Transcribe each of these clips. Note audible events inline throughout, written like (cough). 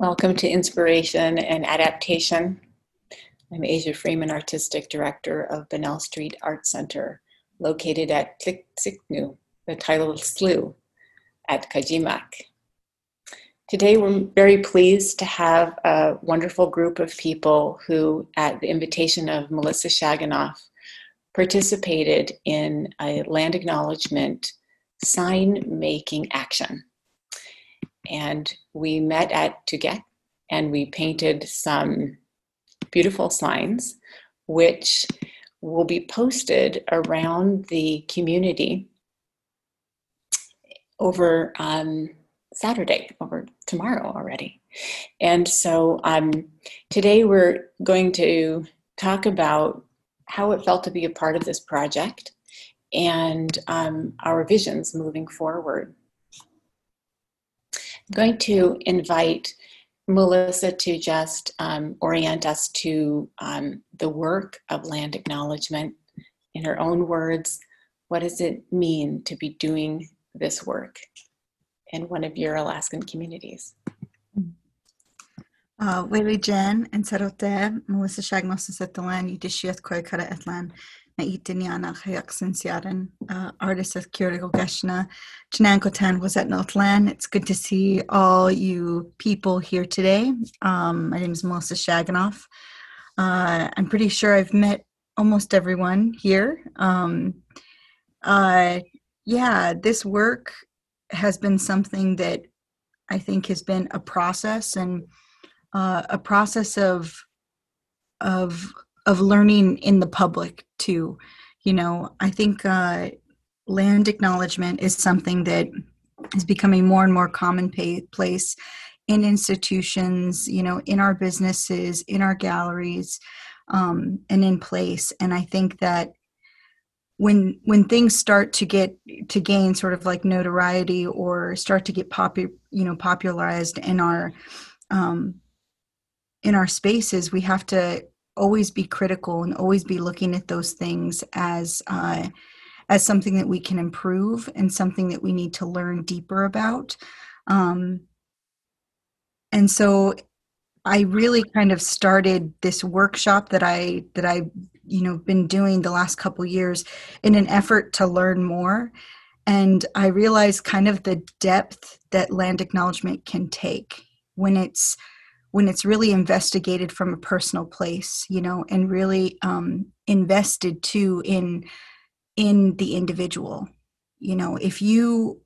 Welcome to Inspiration and Adaptation. I'm Asia Freeman, Artistic Director of Bunnell Street Art Center, located at Tliktsiknu, the tidal slough at Kachemak. Today, we're very pleased to have a wonderful group of people who, at the invitation of Melissa Shaginoff, participated in a land acknowledgement sign making action and we met at Tuget and we painted some beautiful signs which will be posted around the community over um, Saturday, over tomorrow already. And so um, today we're going to talk about how it felt to be a part of this project and um, our visions moving forward. I'm going to invite Melissa to just um, orient us to um, the work of land acknowledgement. In her own words, what does it mean to be doing this work in one of your Alaskan communities? Weli Jen and Sarote, Melissa Shagnos is at the land, you dishiath koi kara etlan, na itiniana hayak sinsiaran, artist at Kyoto Geshna, Janankotan was at Northland. It's good to see all you people here today. Um, my name is Melissa Shaginoff. Uh, I'm pretty sure I've met almost everyone here. Um, uh, yeah, this work has been something that I think has been a process and uh, a process of of of learning in the public too. You know, I think uh, land acknowledgement is something that is becoming more and more commonplace in institutions. You know, in our businesses, in our galleries, um, and in place. And I think that when when things start to get to gain sort of like notoriety or start to get popular you know popularized in our um, in our spaces, we have to always be critical and always be looking at those things as uh, as something that we can improve and something that we need to learn deeper about. Um, and so I really kind of started this workshop that I that I you know been doing the last couple years in an effort to learn more and I realized kind of the depth that land acknowledgement can take when it's when it's really investigated from a personal place you know and really um, invested too in in the individual. You know if you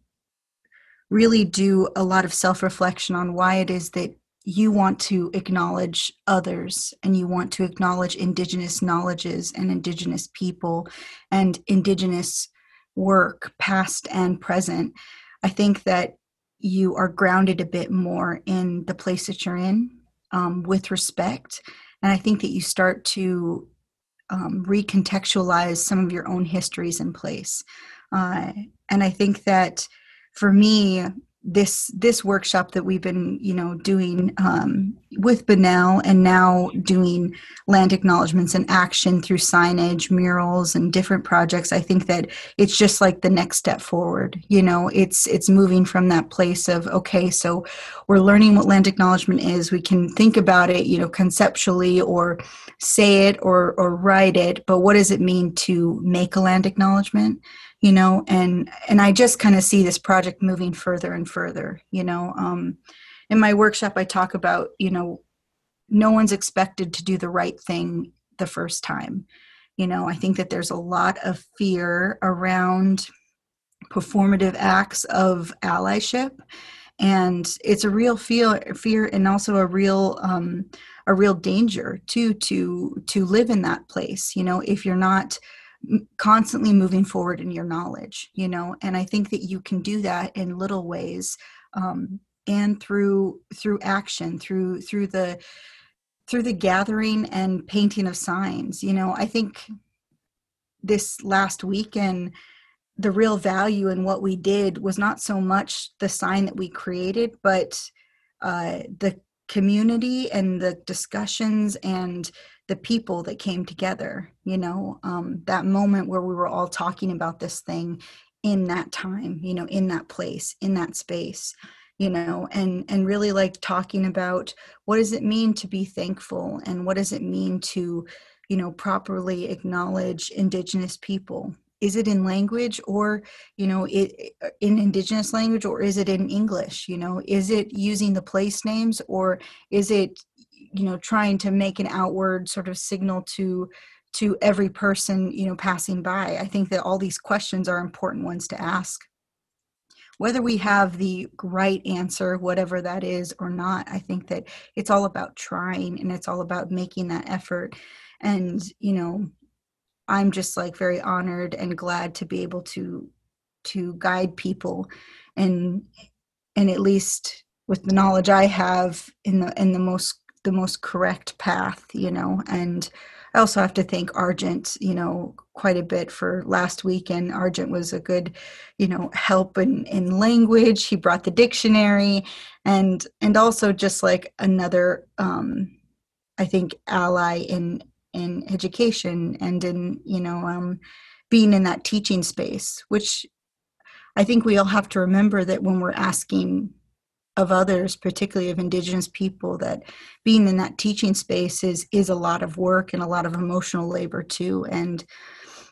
really do a lot of self-reflection on why it is that you want to acknowledge others and you want to acknowledge indigenous knowledges and indigenous people and indigenous work past and present i think that you are grounded a bit more in the place that you're in um, with respect. And I think that you start to um, recontextualize some of your own histories in place. Uh, and I think that for me, this this workshop that we've been you know doing um, with Bunnell and now doing land acknowledgments and action through signage, murals, and different projects. I think that it's just like the next step forward. You know, it's it's moving from that place of okay, so we're learning what land acknowledgement is. We can think about it, you know, conceptually or say it or or write it, but what does it mean to make a land acknowledgement? You know and and i just kind of see this project moving further and further you know um in my workshop i talk about you know no one's expected to do the right thing the first time. You know i think that there's a lot of fear around performative acts of allyship and it's a real fear fear and also a real um a real danger too to to live in that place. You know if you're not constantly moving forward in your knowledge you know? And i think that you can do that in little ways um, and through through action through through the through the gathering and painting of signs you know? I think this last weekend the real value in what we did was not so much the sign that we created but uh, the community and the discussions and the people that came together you know um, that moment where we were all talking about this thing in that time you know in that place in that space you know and and really like talking about what does it mean to be thankful and what does it mean to you know properly acknowledge indigenous people. Is it in language or you know it in indigenous language or is it in english you know? Is it using the place names or is it you know trying to make an outward sort of signal to to every person you know passing by. I think that all these questions are important ones to ask. Whether we have the right answer whatever that is or not i think that it's all about trying and it's all about making that effort. And you know i'm just like very honored and glad to be able to to guide people and and at least with the knowledge i have in the in the most the most correct path you know? And i also have to thank argent you know quite a bit for last week and argent was a good you know help in in language. He brought the dictionary and and also just like another um i think ally in in education and in you know um being in that teaching space which i think we all have to remember that when we're asking of others particularly of indigenous people that being in that teaching space is is a lot of work and a lot of emotional labor too. And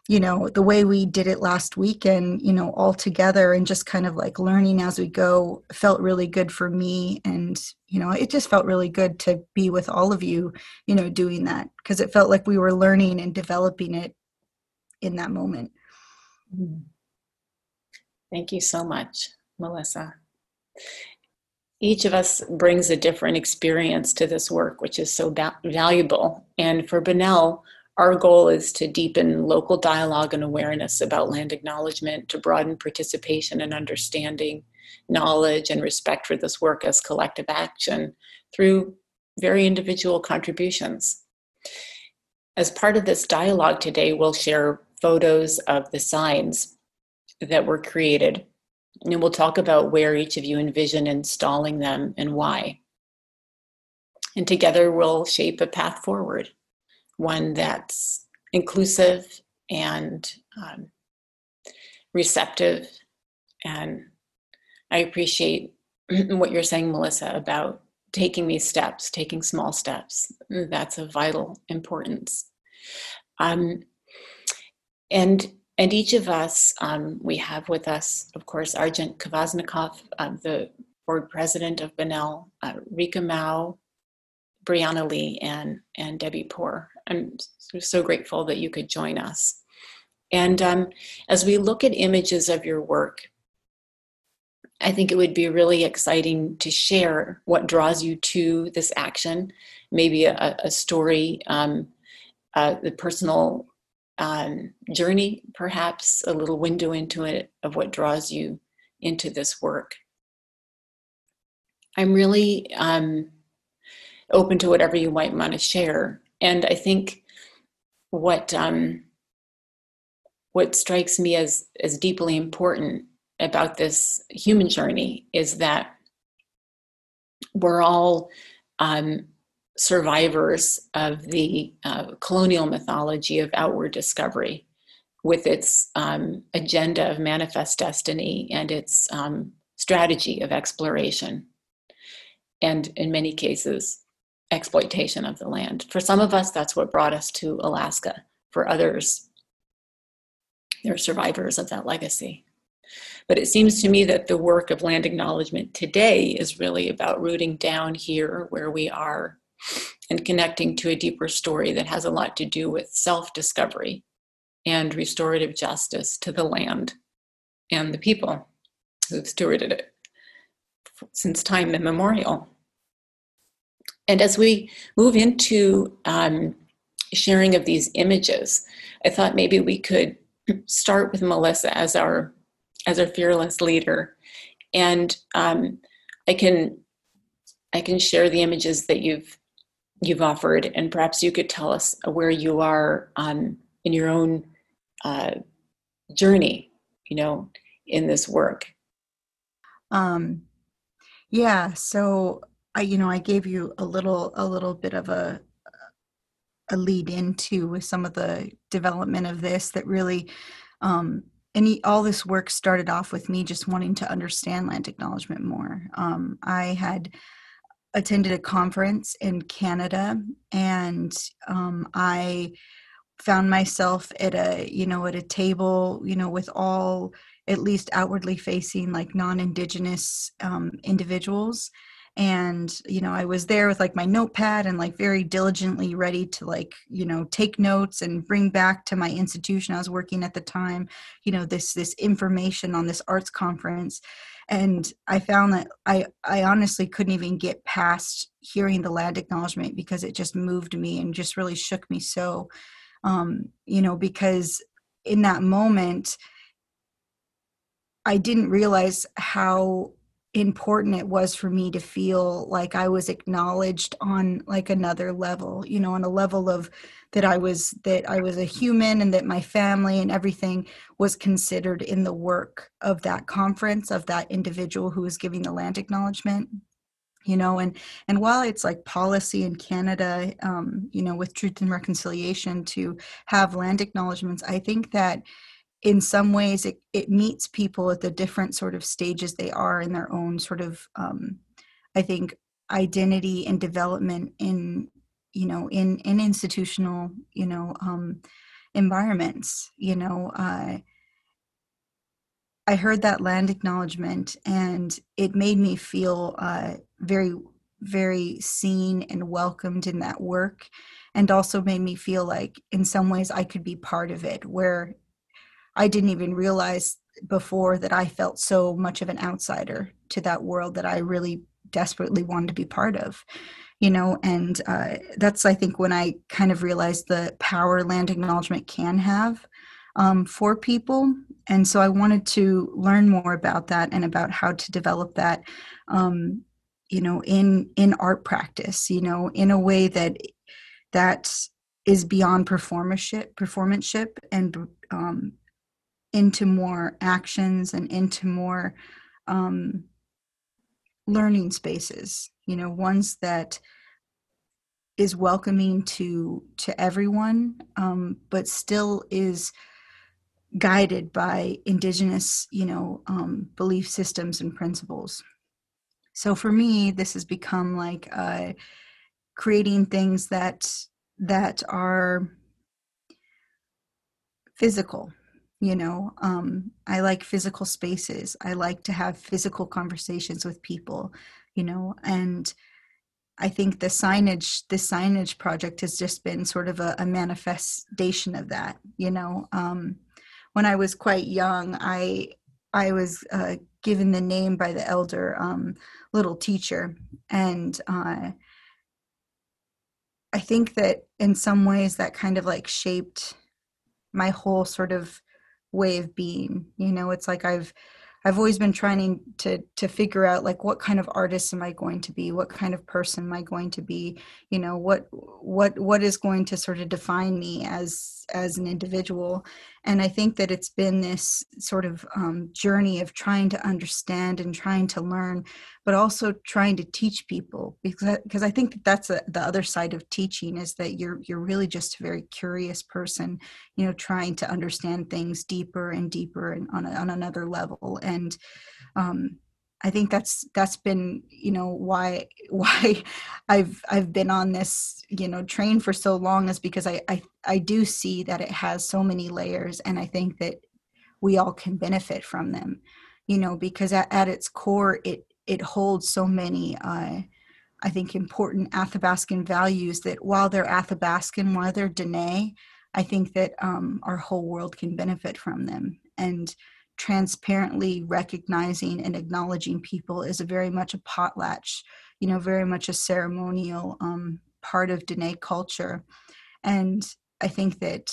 you know the way we did it last weekend you know all together and just kind of like learning as we go felt really good for me. And you know it just felt really good to be with all of you you know doing that because it felt like we were learning and developing it in that moment. Mm-hmm. thank you so much melissa each of us brings a different experience to this work, which is so ba- valuable. And for Bunnell, our goal is to deepen local dialogue and awareness about land acknowledgement, to broaden participation and understanding, knowledge, and respect for this work as collective action through very individual contributions. As part of this dialogue today, we'll share photos of the signs that were created and we'll talk about where each of you envision installing them and why. And together we'll shape a path forward, one that's inclusive and um, receptive. And I appreciate (clears throat) what you're saying, Melissa, about taking these steps, taking small steps. That's of vital importance. Um, and and each of us, um, we have with us, of course, Argent Kvasnikoff, uh, the board president of Bunnell, uh, Rika Mouw, Brianna Lee, and, and Debbie Poor. I'm so grateful that you could join us. And um, as we look at images of your work, I think it would be really exciting to share what draws you to this action, maybe a, a story, um, uh, the personal um, journey, perhaps a little window into it of what draws you into this work. I'm really um, open to whatever you might want to share, and I think what um, what strikes me as as deeply important about this human journey is that we're all um, survivors of the uh, colonial mythology of outward discovery with its um, agenda of manifest destiny and its um, strategy of exploration and in many cases exploitation of the land. For some of us that's what brought us to alaska. For others they're survivors of that legacy. But it seems to me that the work of land acknowledgement today is really about rooting down here where we are and connecting to a deeper story that has a lot to do with self discovery and restorative justice to the land and the people who've stewarded it since time immemorial. And as we move into um, sharing of these images, I thought maybe we could start with Melissa as our as our fearless leader, and um, I can I can share the images that you've you've offered, and perhaps you could tell us where you are um, in your own uh, journey, you know, in this work. Um, yeah. So I, you know, I gave you a little, a little bit of a a lead into with some of the development of this that really um, he, all this work started off with me just wanting to understand land acknowledgement more. Um, I had attended a conference in Canada, and um, I found myself at a you know at a table you know with all at least outwardly facing like non-indigenous um, individuals. And you know i was there with like my notepad and like very diligently ready to like you know take notes and bring back to my institution i was working at the time you know this this information on this arts conference and i found that i i honestly couldn't even get past hearing the land acknowledgement because it just moved me and just really shook me so um you know because in that moment i didn't realize how important it was for me to feel like I was acknowledged on like another level, you know, on a level of that I was that I was a human and that my family and everything was considered in the work of that conference of that individual who was giving the land acknowledgement you know and and while it's like policy in canada um, you know with truth and reconciliation to have land acknowledgements i think that in some ways it, it meets people at the different sort of stages they are in their own sort of um, i think identity and development in you know in in institutional you know um, environments you know uh, i heard that land acknowledgement and it made me feel uh, very very seen and welcomed in that work and also made me feel like in some ways i could be part of it where I didn't even realize before that I felt so much of an outsider to that world that I really desperately wanted to be part of you know? And uh, that's i think when i kind of realized the power land acknowledgement can have um, for people. And so i wanted to learn more about that and about how to develop that um, you know in in art practice you know in a way that that is beyond performanship performanceship and um, into more actions and into more um, learning spaces you know ones that is welcoming to to everyone um, but still is guided by indigenous you know um, belief systems and principles. So for me this has become like uh, creating things that that are physical you know um, i like physical spaces. I like to have physical conversations with people you know and i think the signage the signage project has just been sort of a, a manifestation of that you know um, when i was quite young i i was uh, given the name by the elder um, little teacher and uh, i think that in some ways that kind of like shaped my whole sort of way of being you know it's like i've I've always been trying to to figure out like what kind of artist am I going to be? What kind of person am I going to be? You know, what what what is going to sort of define me as as an individual? And I think that it's been this sort of um, journey of trying to understand and trying to learn, but also trying to teach people because because I think that that's a, the other side of teaching is that you're you're really just a very curious person, you know, trying to understand things deeper and deeper and on a, on another level. And um, I think that's that's been you know why (laughs) why I've I've been on this you know train for so long is because I I, I do see that it has so many layers and I think that we all can benefit from them you know because at, at its core it it holds so many uh, I think important Athabascan values that while they're Athabascan while they're Dene I think that um, our whole world can benefit from them and transparently recognizing and acknowledging people is a very much a potlatch, you know, very much a ceremonial um, part of Dene culture. And I think that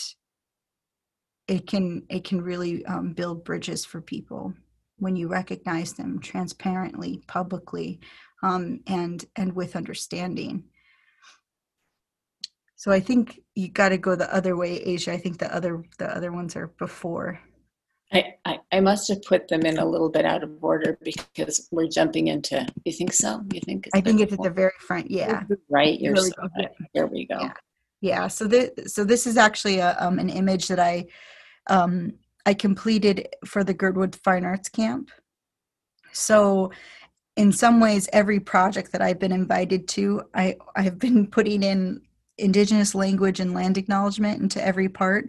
it can it can really um, build bridges for people when you recognize them transparently, publicly, um, and and with understanding. So I think you got to go the other way, Asia. I think the other the other ones are before. I, I, I must have put them in a little bit out of order because we're jumping into. You think so? You think? I think it's at the very front. Yeah. Right. You're really so right. Here we go. Yeah. Yeah. So this so this is actually a, um, an image that I um, I completed for the Girdwood Fine Arts Camp. So, in some ways, every project that I've been invited to, I, I've been (laughs) putting in Indigenous language and land acknowledgement into every part.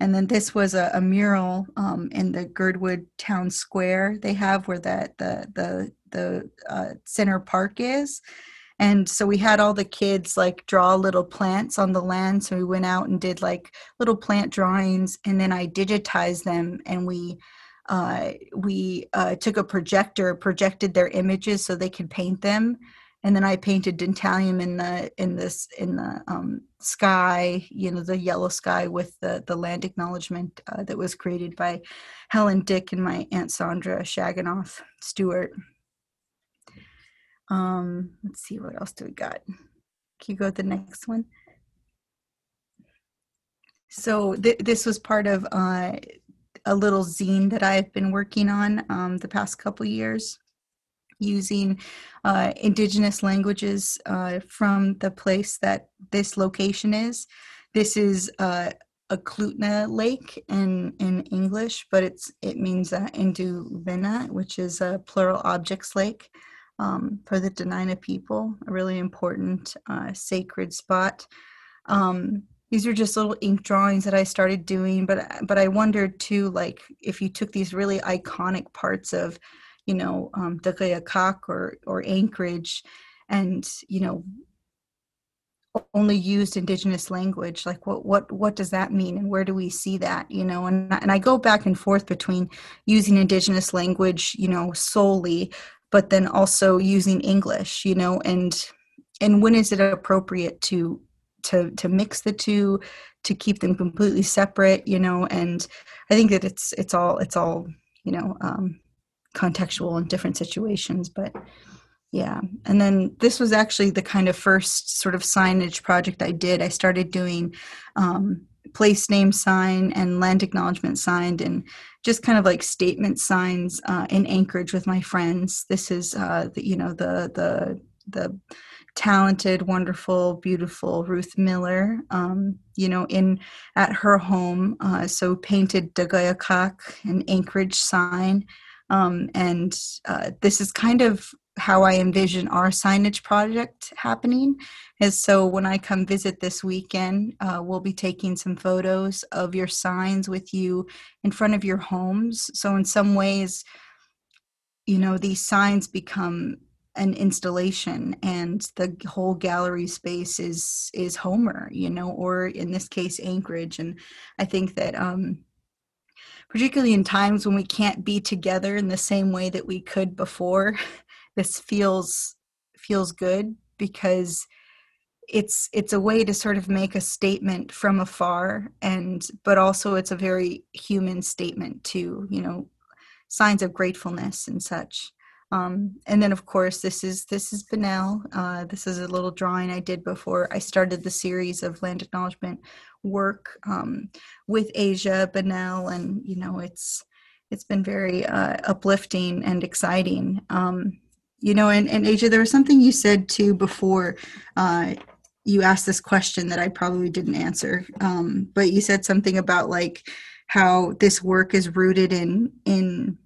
And then this was a, a mural um, in the Girdwood Town Square they have where the the the the uh, center park is. And so we had all the kids like draw little plants on the land. So we went out and did like little plant drawings, and then I digitized them, and we uh, we uh, took a projector, projected their images so they could paint them, and then I painted dentalium in the in this in the um, sky, you know, the yellow sky with the the land acknowledgement uh, that was created by Helen Dick and my aunt Sandra Shaginoff Stewart. Um, let's see what else do we got. Can you go to the next one? So th- this was part of uh, a little zine that I've been working on um, the past couple years using uh, indigenous languages uh, from the place that this location is. This is uh, Eklutna lake in, in English, but it's it means uh, Induvina, which is a plural objects lake um, for the Dena'ina people, a really important uh, sacred spot. Um, these are just little ink drawings that I started doing, but but I wondered too, like if you took these really iconic parts of, you know, um, Dagayakak or or Anchorage, and you know, only used indigenous language like what what what does that mean and where do we see that you know and and I go back and forth between using indigenous language you know solely but then also using english you know and and when is it appropriate to to to mix the two to keep them completely separate you know? And i think that it's it's all it's all you know um contextual in different situations but yeah. And then this was actually the kind of first sort of signage project i did. I started doing um place name sign and land acknowledgement signed and just kind of like statement signs uh, in Anchorage with my friends. This is uh, the, you know the the the talented, wonderful, beautiful Ruth Miller. Um, you know, in at her home, uh, so painted Dagayakak, an Anchorage sign, um, and uh, this is kind of how I envision our signage project happening is so when I come visit this weekend, uh, we'll be taking some photos of your signs with you in front of your homes. So in some ways, you know, these signs become an installation and the whole gallery space is is Homer, you know, or in this case Anchorage. And I think that um particularly in times when we can't be together in the same way that we could before (laughs) this feels feels good because it's it's a way to sort of make a statement from afar and but also it's a very human statement too you know signs of gratefulness and such um, and then of course this is this is Bunnell. Uh, this is a little drawing I did before I started the series of land acknowledgement work um, with Asia Bunnell, and you know it's it's been very uh, uplifting and exciting. Um, you know and, and asia there was something you said too before uh, you asked this question that i probably didn't answer. Um, but you said something about like how this work is rooted in in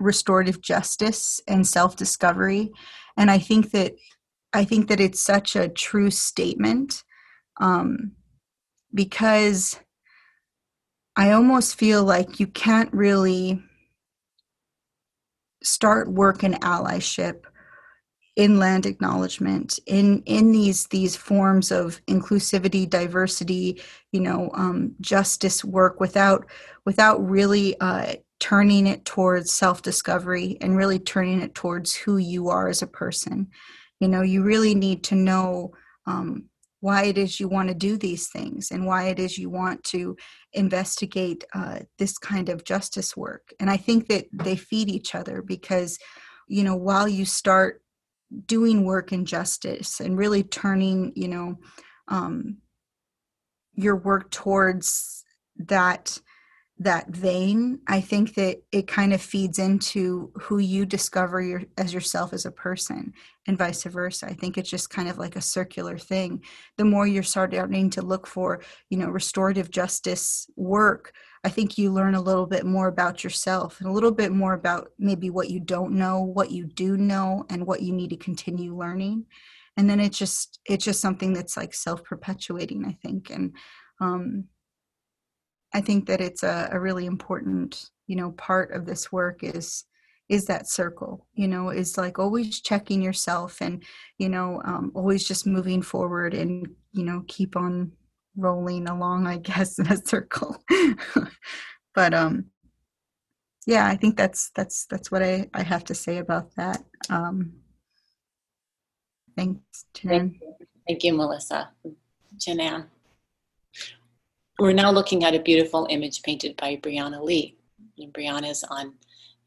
restorative justice and self-discovery. And i think that i think that it's such a true statement um, because i almost feel like you can't really start work in allyship in land acknowledgement in in these these forms of inclusivity diversity you know um, justice work without without really uh, turning it towards self-discovery and really turning it towards who you are as a person. You know you really need to know um, why it is you want to do these things and why it is you want to investigate uh, this kind of justice work. And i think that they feed each other because you know while you start doing work in justice and really turning you know um, your work towards that that vein i think that it kind of feeds into who you discover your, as yourself as a person and vice versa. I think it's just kind of like a circular thing. The more you're starting to look for you know restorative justice work i think you learn a little bit more about yourself and a little bit more about maybe what you don't know what you do know and what you need to continue learning. And then it's just it's just something that's like self-perpetuating i think. And um I think that it's a, a really important, you know, part of this work is is that circle you know is like always checking yourself and you know um, always just moving forward and you know keep on rolling along i guess (laughs) in a circle. (laughs) But um yeah i think that's that's that's what i i have to say about that. Um thanks Thank you, Thank you Melissa. Janan we're now looking at a beautiful image painted by Brianna Lee. And Brianna is on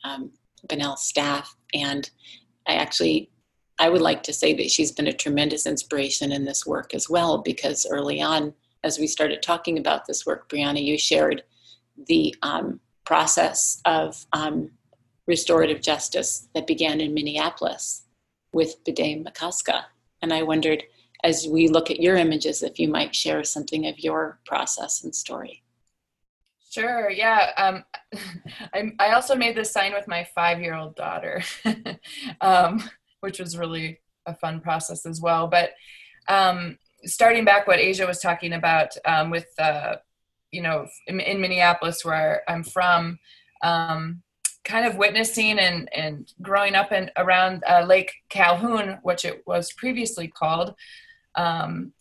um, Bunnell's staff, and I actually I would like to say that she's been a tremendous inspiration in this work as well, because early on, as we started talking about this work, Brianna, you shared the um, process of um, restorative justice that began in Minneapolis with Bde Maka Ska. And I wondered, as we look at your images, if you might share something of your process and story. Sure. Yeah. Um, (laughs) I, I also made this sign with my five-year-old daughter, (laughs) um, which was really a fun process as well. But um, starting back, what Asia was talking about um, with, uh, you know, in, in, Minneapolis, where I'm from, um, kind of witnessing and, and growing up and around uh, Lake Calhoun, which it was previously called, um,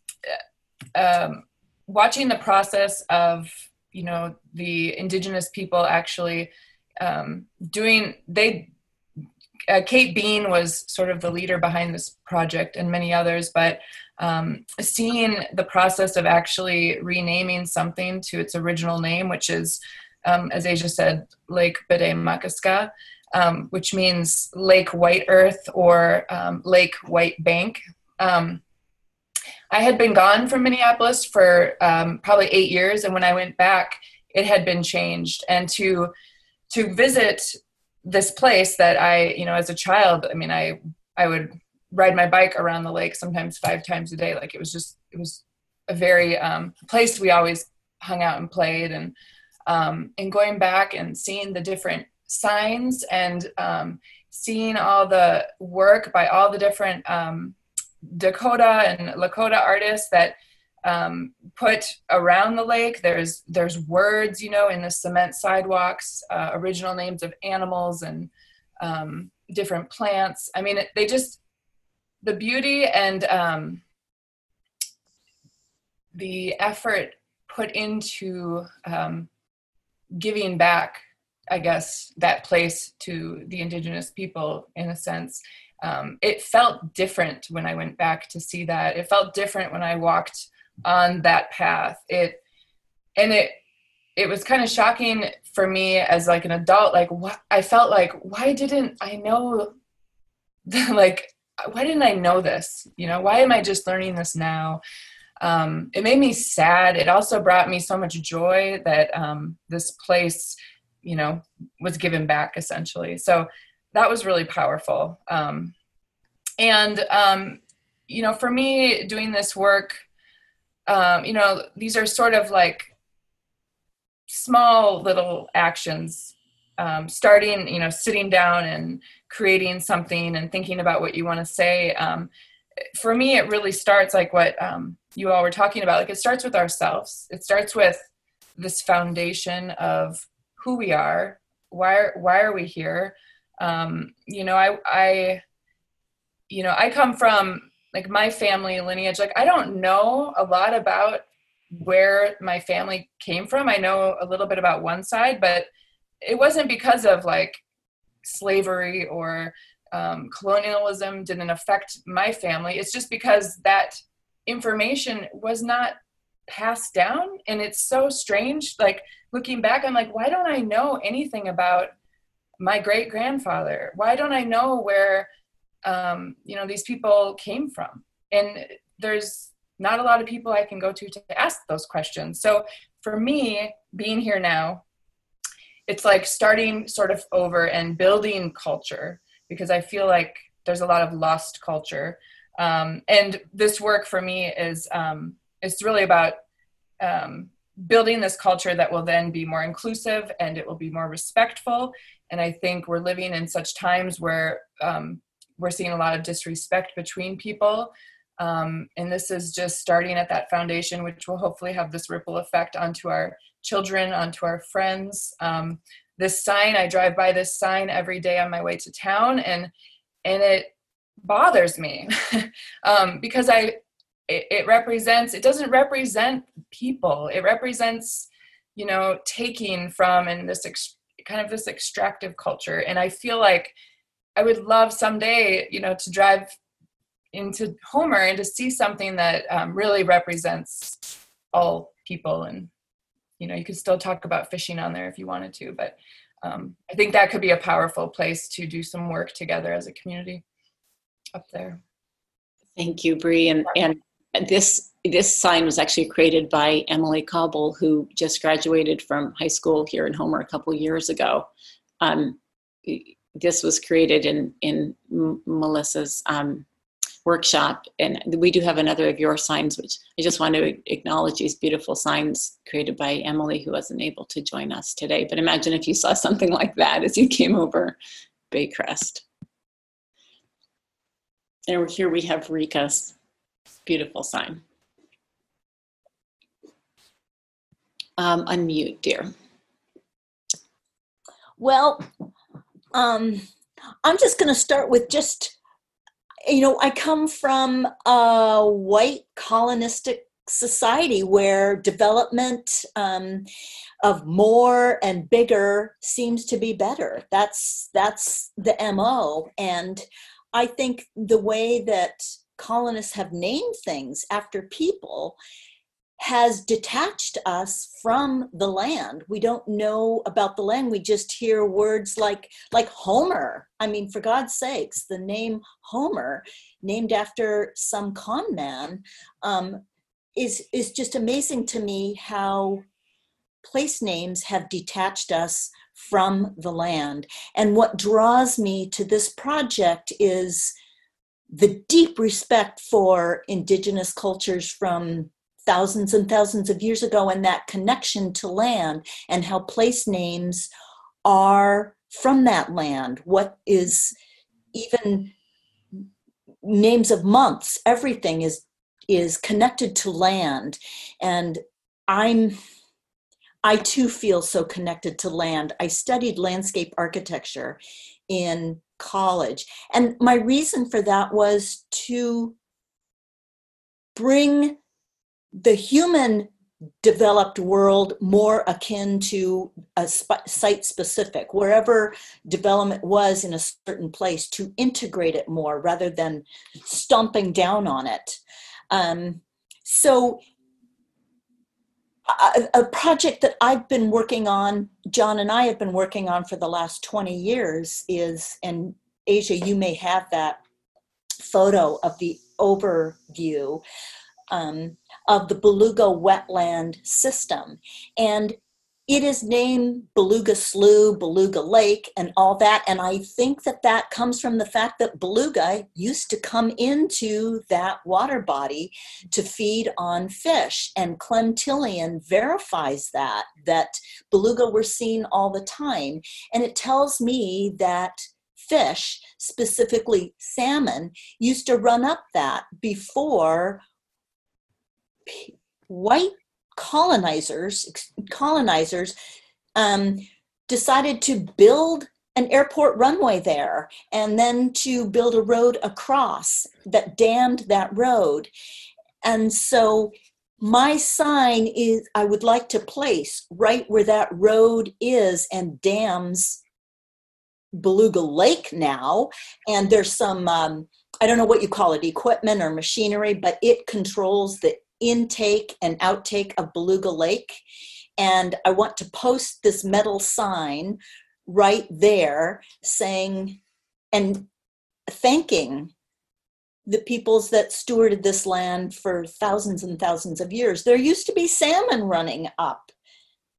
um, watching the process of you know the indigenous people actually um, doing they uh, Kate Beane was sort of the leader behind this project and many others, but um, seeing the process of actually renaming something to its original name, which is, um, as Asia said, Lake Bde Maka Ska, um, which means Lake White Earth or um, Lake White Bank. Um, I had been gone from Minneapolis for um, probably eight years, and when I went back, it had been changed. And to to visit this place that I, you know, as a child, I mean, I I would ride my bike around the lake sometimes five times a day. Like it was just it was a very um, place we always hung out and played, and um, and going back and seeing the different signs and um, seeing all the work by all the different um, Dakota and Lakota artists that um, put around the lake. There's there's words, you know, in the cement sidewalks, uh, original names of animals and um, different plants. I mean, they just the beauty and um, the effort put into um, giving back, I guess, that place to the indigenous people in a sense um, it felt different when I went back to see that. It felt different when I walked on that path. It and it it was kind of shocking for me as like an adult. Like what I felt like, why didn't I know? (laughs) like why didn't I know this? You know, why am I just learning this now? Um, it made me sad. It also brought me so much joy that um, this place, you know, was given back essentially. So that was really powerful. Um, and um, you know, for me, doing this work, um, you know, these are sort of like small little actions. Um, starting, you know, sitting down and creating something and thinking about what you want to say. Um, for me, it really starts like what um, you all were talking about. Like it starts with ourselves. It starts with this foundation of who we are. Why are, why are we here? um, you know I, I you know i come from like my family lineage like i don't know a lot about where my family came from i know a little bit about one side but it wasn't because of like slavery or um, colonialism didn't affect my family. It's just because that information was not passed down and it's so strange like looking back i'm like why don't i know anything about my great grandfather why don't i know where um, you know these people came from? And there's not a lot of people i can go to to ask those questions. So for me being here now it's like starting sort of over and building culture because I feel like there's a lot of lost culture. Um, and this work for me is um, it's really about um, building this culture that will then be more inclusive and it will be more respectful. And I think we're living in such times where um, we're seeing a lot of disrespect between people. Um, and this is just starting at that foundation, which will hopefully have this ripple effect onto our children, onto our friends. Um, this sign, I drive by this sign every day on my way to town, and and it bothers me (laughs) um, because I it, it represents it doesn't represent people. It represents you know taking from and this ex- kind of this extractive culture, and I feel like I would love someday you know to drive into Homer and to see something that um, really represents all people and you know you could still talk about fishing on there if you wanted to but um, i think that could be a powerful place to do some work together as a community up there Thank you, Bree. And, and this this sign was actually created by Emily Cobble, who just graduated from high school here in Homer a couple years ago. Um, this was created in in Melissa's um, workshop, and we do have another of your signs, which I just want to acknowledge these beautiful signs created by Emily, who wasn't able to join us today. But imagine if you saw something like that as you came over Baycrest. And here we have Rika's beautiful sign. Um, unmute, dear. Well, um, I'm just going to start with just, you know, I come from a white colonistic society where development um, of more and bigger seems to be better. That's that's the mo, and I think the way that colonists have named things after people has detached us from the land. We don't know about the land. We just hear words like like homer. I mean for god's sakes the name homer named after some con man um, is is just amazing to me how place names have detached us from the land. And what draws me to this project is the deep respect for indigenous cultures from thousands and thousands of years ago and that connection to land and how place names are from that land. What is even names of months everything is is connected to land. And i'm i too feel so connected to land. I studied landscape architecture in college. And my reason for that was to bring the human developed world more akin to a site specific wherever development was in a certain place to integrate it more rather than stomping down on it. Um, so a, a, project that i've been working on john and i have been working on for the last 20 years is and asia you may have that photo of the overview um, of the Beluga wetland system. And it is named Beluga Slough, Beluga Lake, and all that. And I think that that comes from the fact that beluga used to come into that water body to feed on fish. And Clem Tillion verifies that, that beluga were seen all the time. And it tells me that fish, specifically salmon, used to run up that before white colonizers colonizers um, decided to build an airport runway there and then to build a road across that dammed that road. And so my sign is i would like to place right where that road is and dams beluga lake now. And there's some um, i don't know what you call it equipment or machinery but it controls the intake and outtake of Beluga Lake. And I want to post this metal sign right there saying and thanking the peoples that stewarded this land for thousands and thousands of years. There used to be salmon running up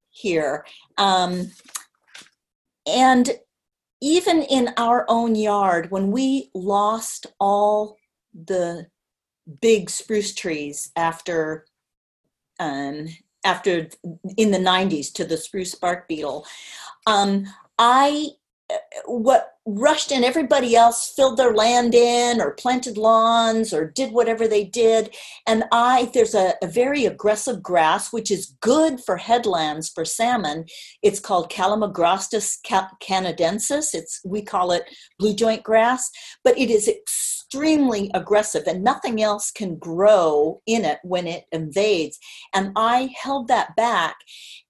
here. Um, and even in our own yard, when we lost all the big spruce trees after um, after in the 90s to the spruce bark beetle, um, I what rushed in everybody else filled their land in or planted lawns or did whatever they did. And i there's a, a, very aggressive grass which is good for headlands for salmon. It's called calamagrostis canadensis. It's we call it blue joint grass but it is extremely aggressive and nothing else can grow in it when it invades. And i held that back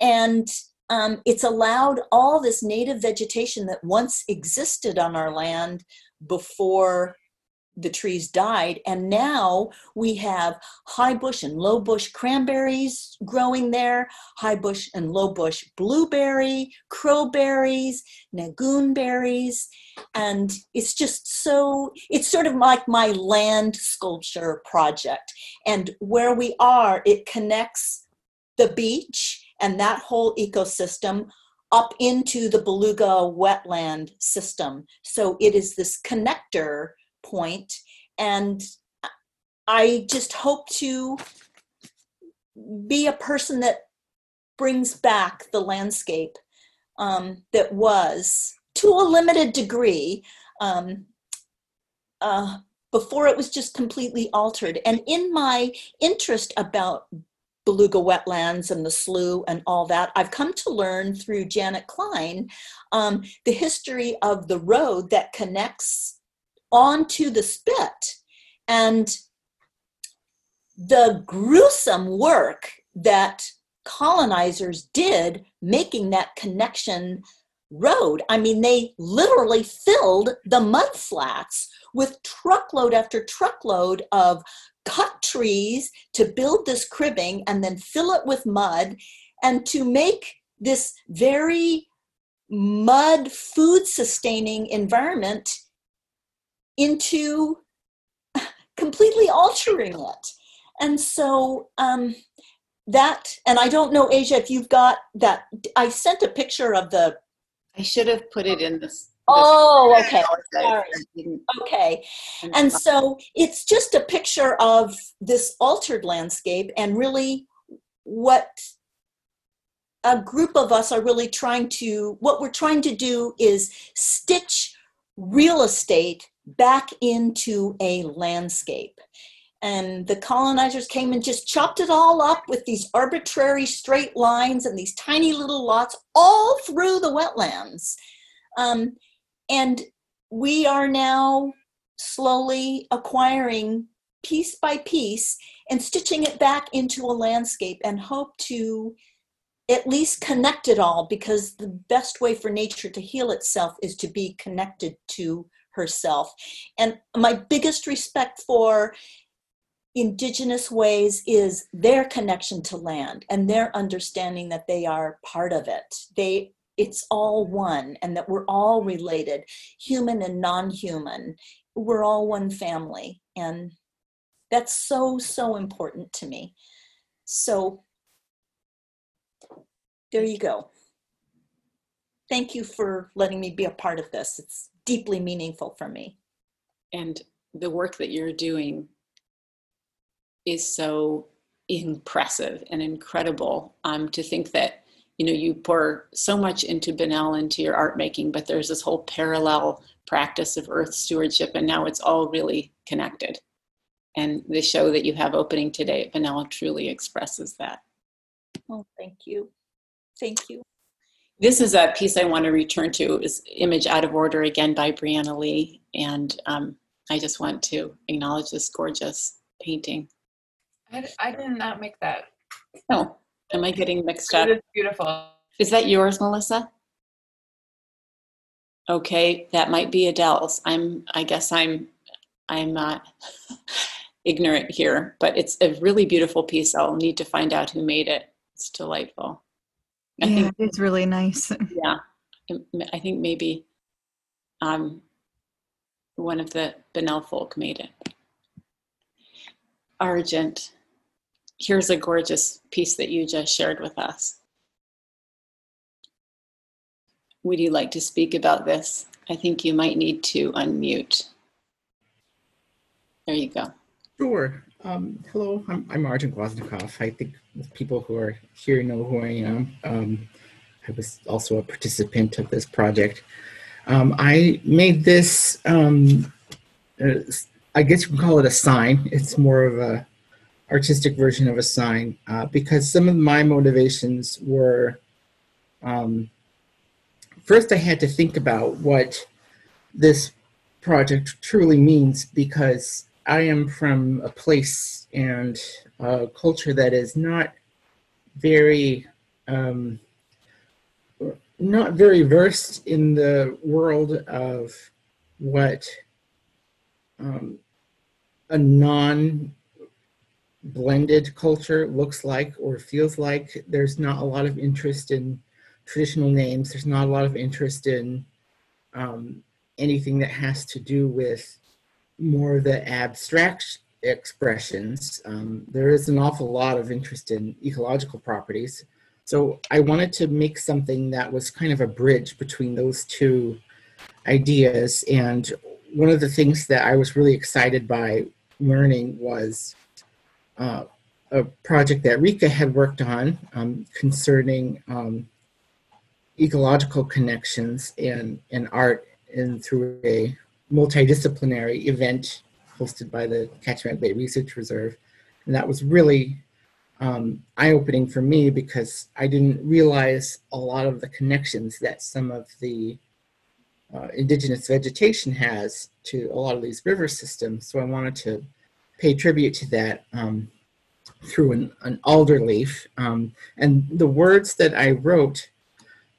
and um, it's allowed all this native vegetation that once existed on our land before the trees died. And now we have high bush and low bush cranberries growing there, high bush and low bush blueberry, crowberries, nagoon berries. And it's just so, it's sort of like my land sculpture project. And where we are, it connects the beach and that whole ecosystem up into the beluga wetland system. So it is this connector point, and I just hope to be a person that brings back the landscape um, that was to a limited degree um, uh, before it was just completely altered. And in my interest about beluga wetlands and the slough and all that. I've come to learn through Janet Klein um, the history of the road that connects onto the spit and the gruesome work that colonizers did making that connection road. I mean, they literally filled the mud flats with truckload after truckload of cut trees to build this cribbing and then fill it with mud and to make this very mud food sustaining environment into (laughs) completely altering it. And so um, that, and I don't know, Asia, if you've got that, I sent a picture of the. I should have put it in this Oh, okay. Okay. And so it's just a picture of this altered landscape and really what a group of us are really trying to, what we're trying to do is stitch real estate back into a landscape. And the colonizers came and just chopped it all up with these arbitrary straight lines and these tiny little lots all through the wetlands. Um, and we are now slowly acquiring piece by piece and stitching it back into a landscape and hope to at least connect it all because the best way for nature to heal itself is to be connected to herself. And my biggest respect for indigenous ways is their connection to land and their understanding that they are part of it. They it's all one and that we're all related, human and non human. We're all one family. And that's so, so important to me. So there you go. Thank you for letting me be a part of this. It's deeply meaningful for me. And the work that you're doing is so impressive and incredible um, to think that you know you pour so much into Bunnell into your art making but there's this whole parallel practice of earth stewardship and now it's all really connected. And the show that you have opening today at Bunnell truly expresses that. Oh thank you. Thank you this is a piece I want to return to is image out of order again by Brianna Lee and um, I just want to acknowledge this gorgeous painting I, I did not make that no Am I getting mixed up? It is beautiful. Is that yours, Melissa? Okay, that might be Adele's. I'm. I guess I'm. I'm not (laughs) ignorant here, but it's a really beautiful piece. I'll need to find out who made it. It's delightful. I yeah, think, it's really nice. (laughs) Yeah, I think maybe um, one of the Bunnell folk made it. Arjun here's a gorgeous piece that you just shared with us. would you like to speak about this? I think you might need to unmute. There you go. Sure. Um, hello, I'm, I'm Arjun Kvasnikoff. I think people who are here know who I am. Um, I was also a participant of this project. Um, I made this, um, uh, I guess you can call it a sign. It's more of a artistic version of a sign uh, because some of my motivations were, um, first I had to think about what this project truly means because I am from a place and a culture that is not very um, not very versed in the world of what um, a non blended culture looks like or feels like. There's not a lot of interest in traditional names. There's not a lot of interest in um, anything that has to do with more of the abstract expressions. Um, there is an awful lot of interest in ecological properties. So I wanted to make something that was kind of a bridge between those two ideas. And one of the things that I was really excited by learning was uh, a project that Rika had worked on um, concerning um, ecological connections and, and art and through a multidisciplinary event hosted by the Kachemak Bay Research Reserve. And that was really um, eye-opening for me because I didn't realize a lot of the connections that some of the uh, indigenous vegetation has to a lot of these river systems. So I wanted to pay tribute to that um, through an, an alder leaf. Um, and the words that I wrote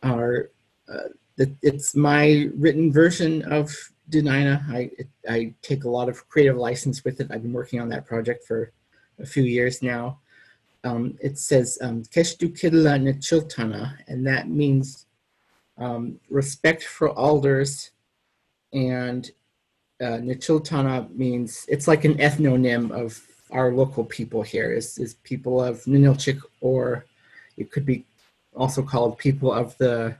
are, uh, the, it's my written version of Dena'ina. I, I take a lot of creative license with it. I've been working on that project for a few years now. Um, it says Keshtu Kidla Nechiltana, and that means um, respect for alders. And uh, means it's like an ethnonym of our local people here, is, is people of Ninilchik, or it could be also called people of the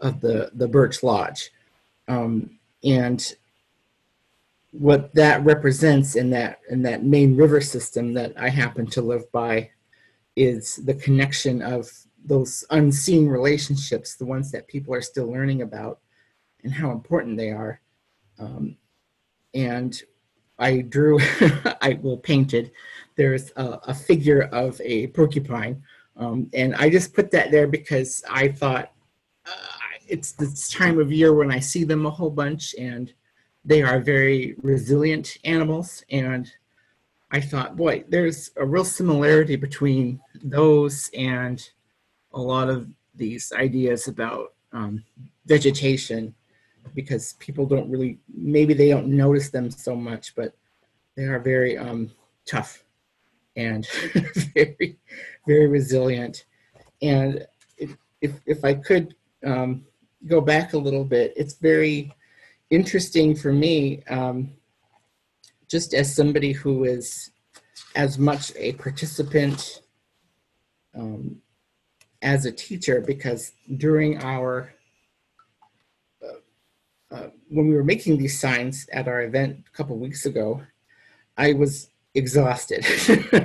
of the the Birch Lodge. Um, and what that represents in that in that main river system that I happen to live by is the connection of those unseen relationships, the ones that people are still learning about, and how important they are. Um, and I drew, (laughs) I well painted. There's a, a, figure of a porcupine, um, and I just put that there because I thought uh, it's this time of year when I see them a whole bunch and they are very resilient animals. And I thought, boy, there's a real similarity between those and a lot of these ideas about um, vegetation because people don't really, maybe they don't notice them so much, but they are very um, tough and (laughs) very, very resilient. And if, if, if I could um, go back a little bit, it's very interesting for me, um, just as somebody who is as much a participant um, as a teacher, because during our, uh, uh, when we were making these signs at our event a couple weeks ago, I was exhausted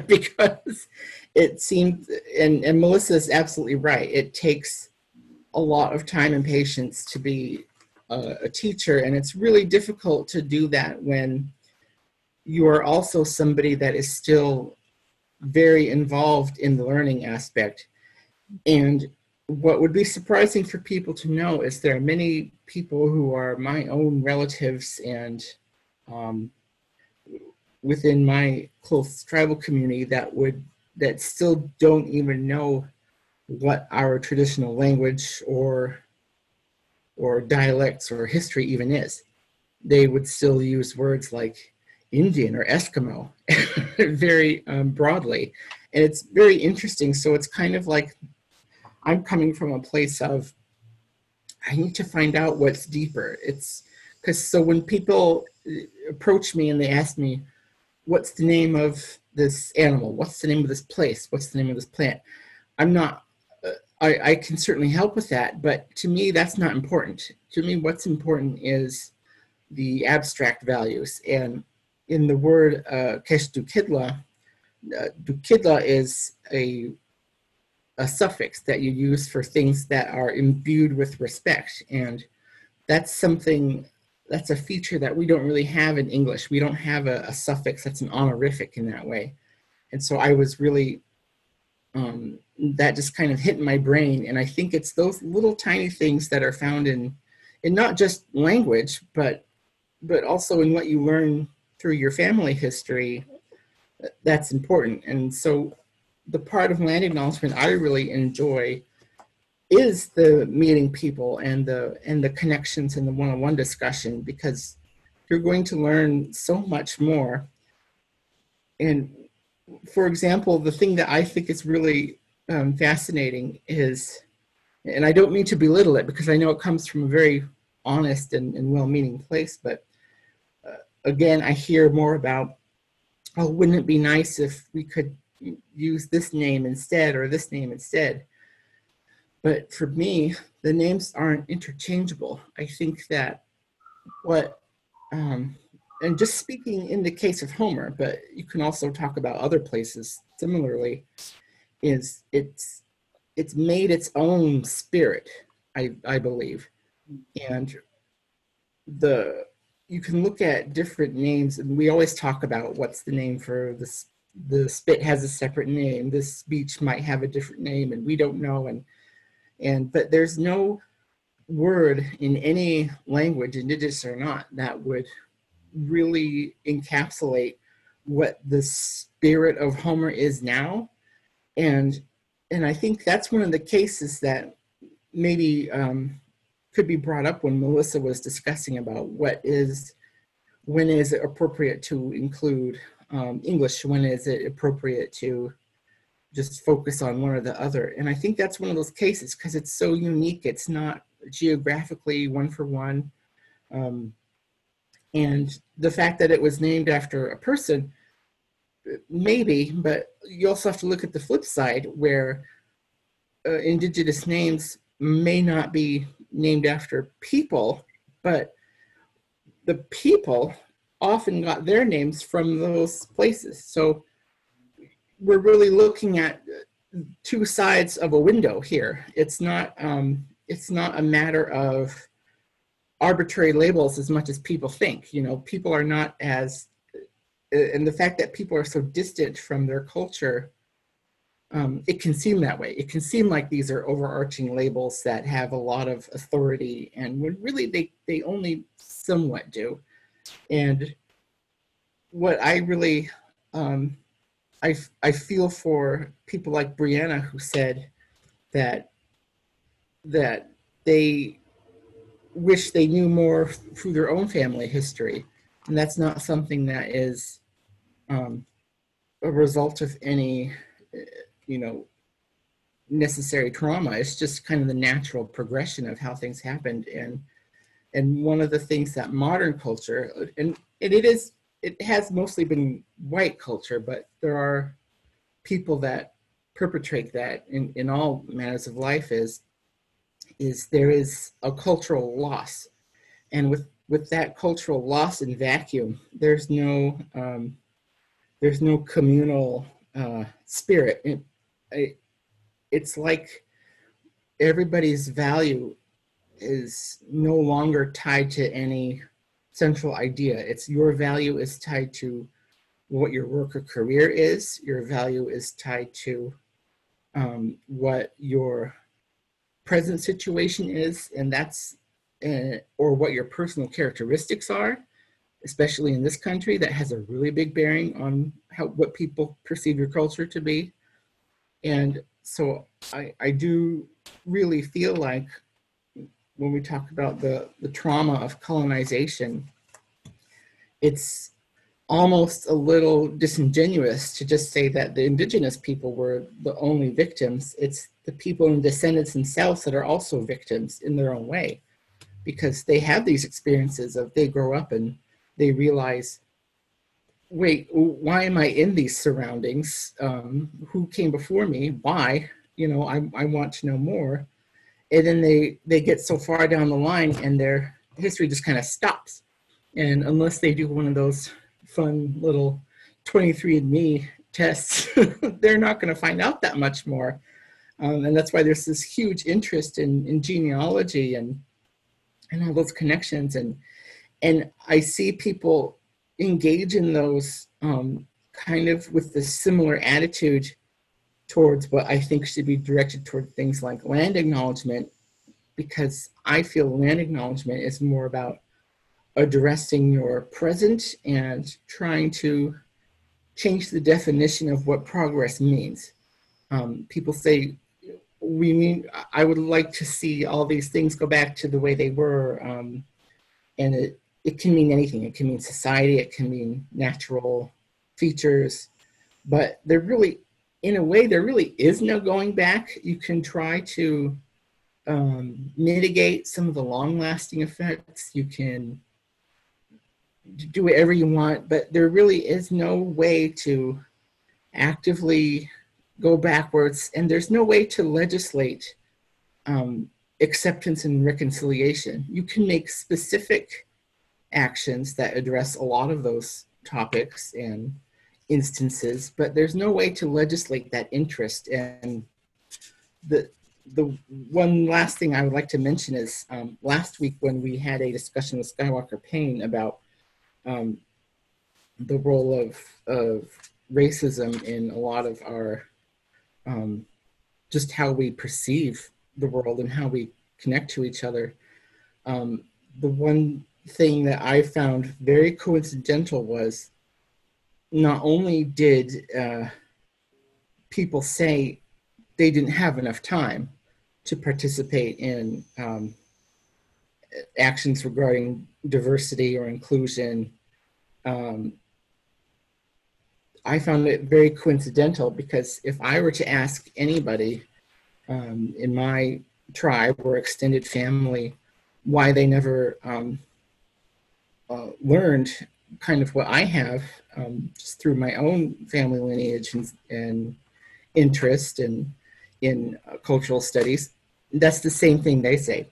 (laughs) because it seemed, and, and Melissa is absolutely right, it takes a lot of time and patience to be a, a teacher, and it's really difficult to do that when you are also somebody that is still very involved in the learning aspect. And what would be surprising for people to know is there are many people who are my own relatives and um, within my close tribal community that would that still don't even know what our traditional language or or dialects or history even is. They would still use words like Indian or Eskimo (laughs) very um, broadly. And it's very interesting. So it's kind of like I'm coming from a place of I need to find out what's deeper. It's because so when people approach me and they ask me, what's the name of this animal? What's the name of this place? What's the name of this plant? I'm not I, I can certainly help with that, but to me, that's not important. To me, what's important is the abstract values. And in the word uh, kesh dukidla, uh, dukidla is a, a suffix that you use for things that are imbued with respect. And that's something, that's a feature that we don't really have in English. We don't have a, a suffix that's an honorific in that way. And so I was really um, that just kind of hit my brain. And I think it's those little tiny things that are found in, in not just language, but, but also in what you learn through your family history. That's important. And so the part of land acknowledgement I really enjoy is the meeting people and the and the connections and the one-on-one discussion because you're going to learn so much more. And for example, the thing that I think is really um, fascinating is, and I don't mean to belittle it because I know it comes from a very honest and, and well-meaning place, but uh, again, I hear more about, oh, wouldn't it be nice if we could use this name instead or this name instead? But for me, the names aren't interchangeable. I think that what um, and just speaking in the case of Homer, but you can also talk about other places similarly, is it's it's made its own spirit, I I believe. And the you can look at different names and we always talk about what's the name for this the spit has a separate name, this beach might have a different name and we don't know and and but there's no word in any language, indigenous or not, that would really encapsulate what the spirit of Homer is now. And and I think that's one of the cases that maybe um, could be brought up when Melissa was discussing about what is, when is it appropriate to include um, English, when is it appropriate to just focus on one or the other. And I think that's one of those cases because it's so unique. It's not geographically one for one. Um, and the fact that it was named after a person, maybe, but you also have to look at the flip side where uh, indigenous names may not be named after people, but the people often got their names from those places. So we're really looking at two sides of a window here. It's not um, it's not a matter of arbitrary labels as much as people think. You know, people are not as, and the fact that people are so distant from their culture, um, it can seem that way. It can seem like these are overarching labels that have a lot of authority, and when really they they only somewhat do. And what I really um, I I feel for people like Brianna who said that that they wish they knew more through their own family history. And that's not something that is um, a result of any, uh, you know, necessary trauma. It's just kind of the natural progression of how things happened. And and one of the things that modern culture, and, and it is, it has mostly been white culture, but there are people that perpetrate that in, in all manners of life is is there is a cultural loss. And with, with that cultural loss and vacuum, there's no, um, there's no communal uh, spirit. It, it, it's like everybody's value is no longer tied to any central idea. It's your value is tied to what your work or career is. Your value is tied to um, what your present situation is, and that's, uh, or what your personal characteristics are, especially in this country, that has a really big bearing on how what people perceive your culture to be. And so I, I do really feel like when we talk about the, the trauma of colonization, it's almost a little disingenuous to just say that the indigenous people were the only victims. It's the people and descendants themselves that are also victims in their own way because they have these experiences of they grow up and they realize wait why am i in these surroundings um, who came before me why you know, I, I want to know more. And then they, they get so far down the line and their history just kind of stops. And unless they do one of those fun little 23andMe tests, (laughs) they're not going to find out that much more. Um, and that's why there's this huge interest in, in genealogy and, and all those connections. And, and I see people engage in those um, kind of with the similar attitude towards what I think should be directed toward things like land acknowledgement, because I feel land acknowledgement is more about addressing your present and trying to change the definition of what progress means. Um, people say, we mean, I would like to see all these things go back to the way they were. Um, and it, it can mean anything. It can mean society, it can mean natural features, but there really in a way, there really is no going back. You can try to um, mitigate some of the long lasting effects. You can do whatever you want, but there really is no way to actively go backwards, and there's no way to legislate um, acceptance and reconciliation. You can make specific actions that address a lot of those topics and instances, but there's no way to legislate that interest. And the the one last thing I would like to mention is um, last week when we had a discussion with Skywalker Payne about um, the role of of racism in a lot of our um, just how we perceive the world and how we connect to each other. Um, the one thing that I found very coincidental was not only did uh, people say they didn't have enough time to participate in um, actions regarding diversity or inclusion, um, I found it very coincidental because if I were to ask anybody um, in my tribe or extended family why they never um, uh, learned kind of what I have um, just through my own family lineage and, and interest and in uh, cultural studies. That's the same thing they say.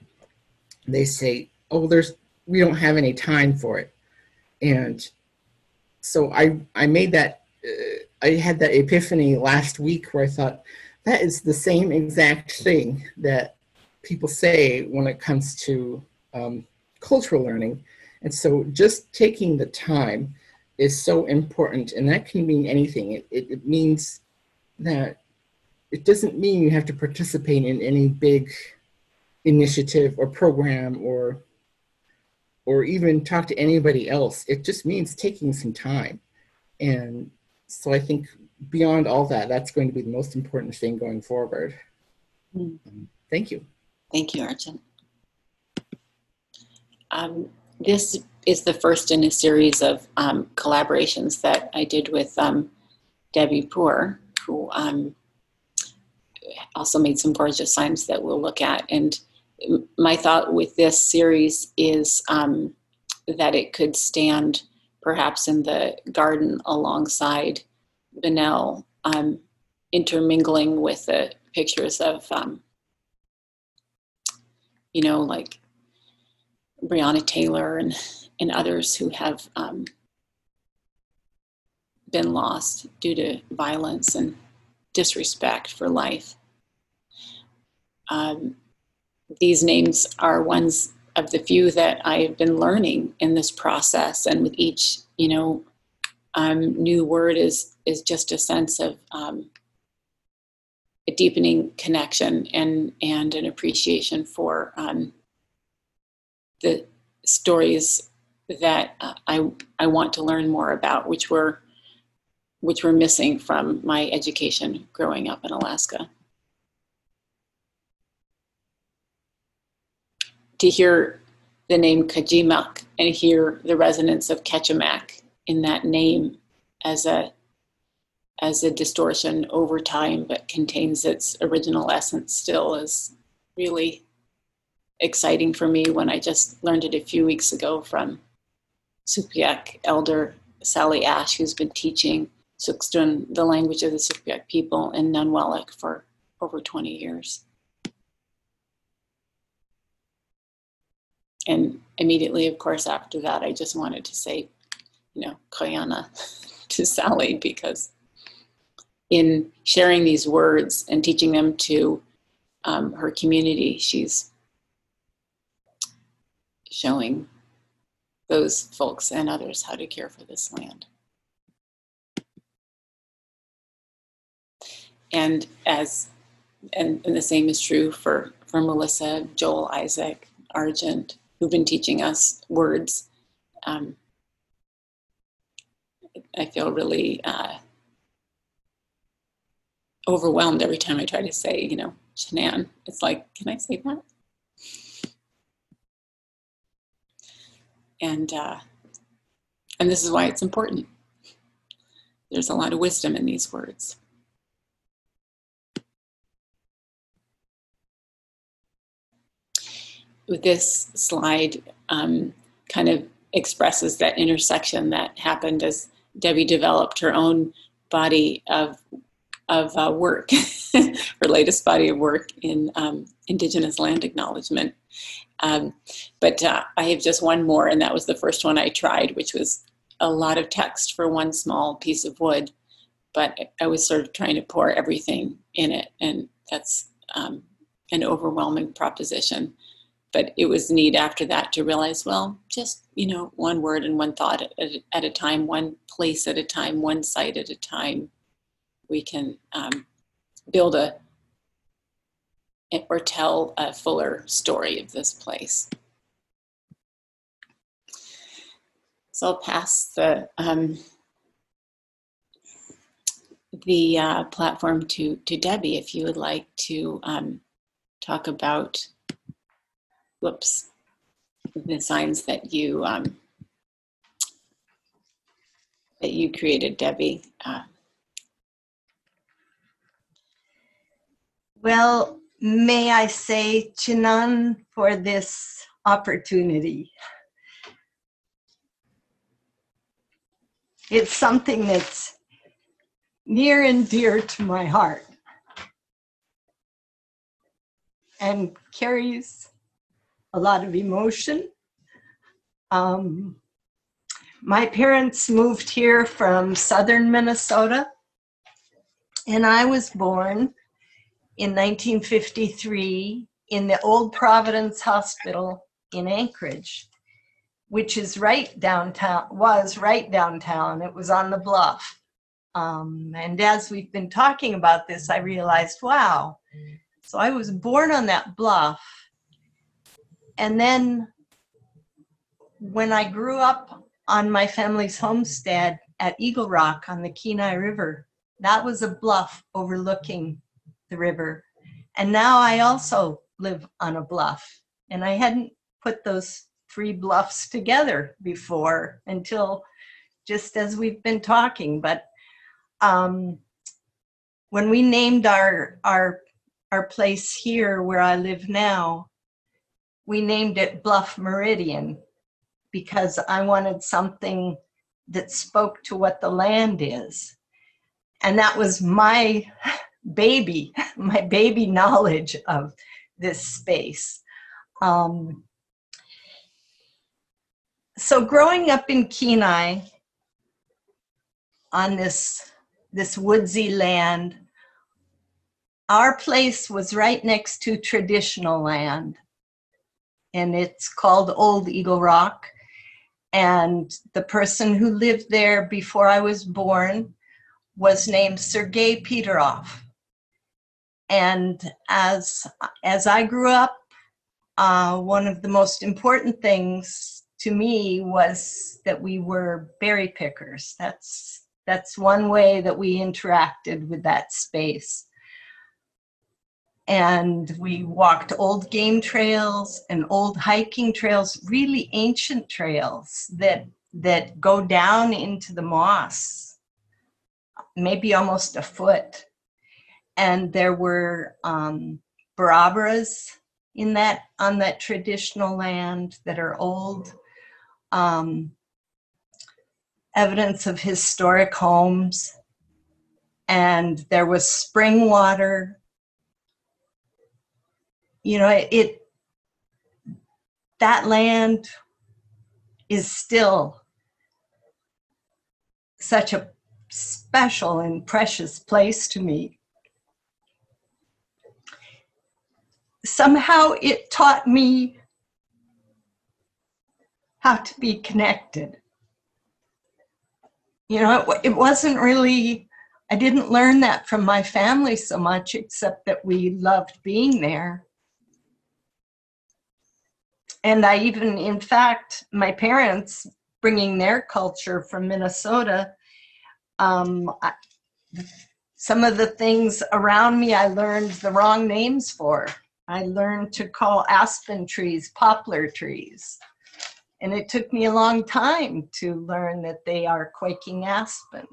They say, "Oh, there's we don't have any time for it," and so I I made that uh, I had that epiphany last week where I thought that is the same exact thing that people say when it comes to um, cultural learning and so just taking the time is so important. And that can mean anything. It, it, it means that it doesn't mean you have to participate in any big initiative or program or or even talk to anybody else. It just means taking some time. And so I think beyond all that, that's going to be the most important thing going forward. Mm. Thank you. Thank you, Arjun. Um, this is the first in a series of um, collaborations that I did with um, Debbie Poor, who um, also made some gorgeous signs that we'll look at. And my thought with this series is um, that it could stand perhaps in the garden alongside Bunnell, um, intermingling with the pictures of, um, you know, like Breonna Taylor and, and others who have um, been lost due to violence and disrespect for life. Um, these names are ones of the few that I have been learning in this process, and with each, you know, um, new word is is just a sense of um, a deepening connection and and an appreciation for um, the stories that I I want to learn more about, which were which were missing from my education growing up in Alaska. To hear the name Kajimak and hear the resonance of Kachemak in that name as a as a distortion over time but contains its original essence still is really exciting for me when I just learned it a few weeks ago from Sugpiaq elder Sally Ash, who's been teaching Sugt'stun, the language of the Sugpiaq people, in Nanwalek for over 20 years. And immediately, of course, after that, I just wanted to say, you know, Koyana (laughs) to Sally because in sharing these words and teaching them to um, her community, she's showing those folks and others how to care for this land. And as and, and the same is true for, for Melissa, Joel, Isaac, Arjun, who've been teaching us words. Um, I feel really uh, overwhelmed every time I try to say, you know, Shanann. It's like, can I say that? And uh, and this is why it's important. There's a lot of wisdom in these words. This slide um, kind of expresses that intersection that happened as Debbie developed her own body of of uh, work, (laughs) her latest body of work in um, Indigenous land acknowledgement. Um, but uh, I have just one more, and that was the first one I tried, which was a lot of text for one small piece of wood. But I was sort of trying to pour everything in it, and that's um, an overwhelming proposition. But it was neat after that to realize, well, just you know, one word and one thought at, at a time, one place at a time, one site at a time. We can um, build a or tell a fuller story of this place. So I'll pass the um, the uh, platform to to Debbie if you would like to um, talk about whoops the signs that you um, that you created, Debbie. Uh, well, may I say Chinan for this opportunity. It's something that's near and dear to my heart and carries a lot of emotion. Um, my parents moved here from southern Minnesota, and I was born in 1953 in the old Providence Hospital in Anchorage, which is right downtown, was right downtown. It was on the bluff. Um, and as we've been talking about this, I realized, wow. So I was born on that bluff. And then when I grew up on my family's homestead at Eagle Rock on the Kenai River, that was a bluff overlooking the river. And now I also live on a bluff. And I hadn't put those three bluffs together before until just as we've been talking. But um, when we named our our our place here where I live now, we named it Bluff Meridian because I wanted something that spoke to what the land is. And that was my baby, (laughs) my baby knowledge of this space. Um, so growing up in Kenai on this this woodsy land, our place was right next to traditional land, and it's called Old Eagle Rock. And the person who lived there before I was born was named Sergei Peterov and as as I grew up, uh, one of the most important things to me was that we were berry pickers. That's that's one way that we interacted with that space. And we walked old game trails and old hiking trails, really ancient trails that that go down into the moss, maybe almost a foot. And there were um, barabaras in that on that traditional land that are old. Um, evidence of historic homes. And there was spring water you know, it, it that land is still such a special and precious place to me. Somehow it taught me how to be connected. You know, it, it wasn't really, I didn't learn that from my family so much, except that we loved being there. And I even, in fact, my parents bringing their culture from Minnesota, um, I, some of the things around me I learned the wrong names for. I learned to call aspen trees poplar trees. And it took me a long time to learn that they are quaking aspen.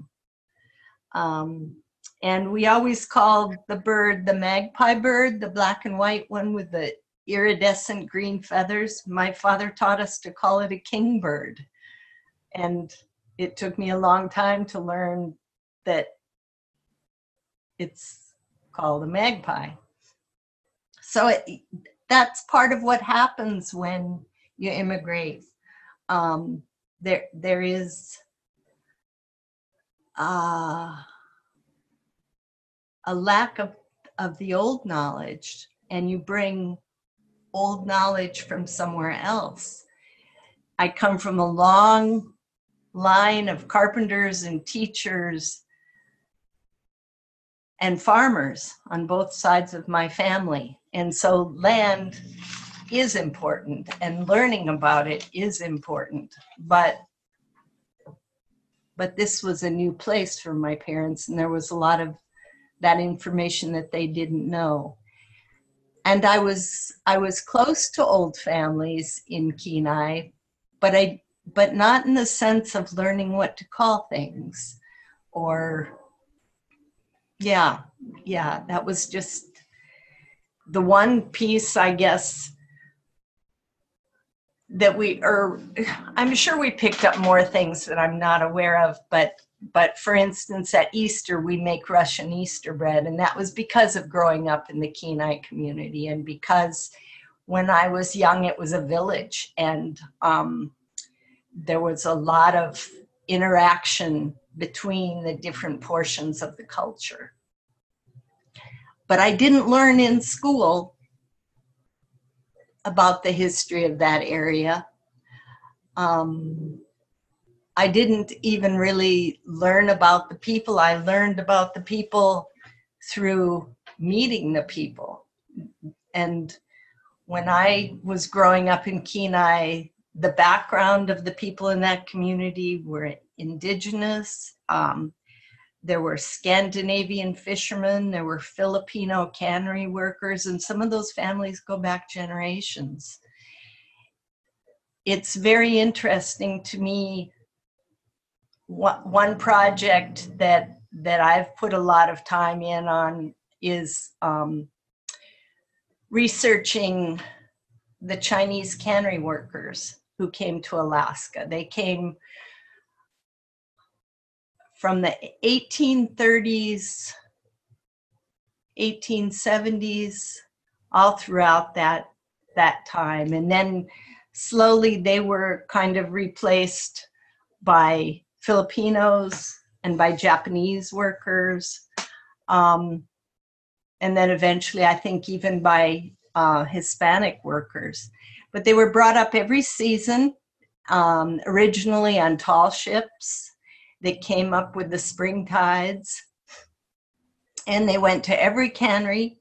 Um, and we always called the bird the magpie bird, the black and white one with the iridescent green feathers. My father taught us to call it a kingbird. And it took me a long time to learn that it's called a magpie. So it, that's part of what happens when you immigrate. Um, there, there is uh, a lack of, of the old knowledge, and you bring old knowledge from somewhere else. I come from a long line of carpenters and teachers and farmers on both sides of my family. And so land is important and learning about it is important. But but this was a new place for my parents and there was a lot of that information that they didn't know and I was I was close to old families in Kenai, but I but not in the sense of learning what to call things or yeah yeah that was just the one piece i guess that we or i'm sure we picked up more things that i'm not aware of but but for instance, at Easter, we make Russian Easter bread, and that was because of growing up in the Kenai community, and because when I was young, it was a village, and um, there was a lot of interaction between the different portions of the culture. But I didn't learn in school about the history of that area. Um, I didn't even really learn about the people. I learned about the people through meeting the people. And when I was growing up in Kenai, the background of the people in that community were indigenous. Um, there were Scandinavian fishermen, there were Filipino cannery workers, and some of those families go back generations. It's very interesting to me one project that that I've put a lot of time in on is um, researching the Chinese cannery workers who came to Alaska. They came from the 1830s, 1870s, all throughout that that time, and then slowly they were kind of replaced by Filipinos and by Japanese workers. Um, and then eventually, I think, even by uh, Hispanic workers. But they were brought up every season, um, originally on tall ships that came up with the spring tides. And they went to every cannery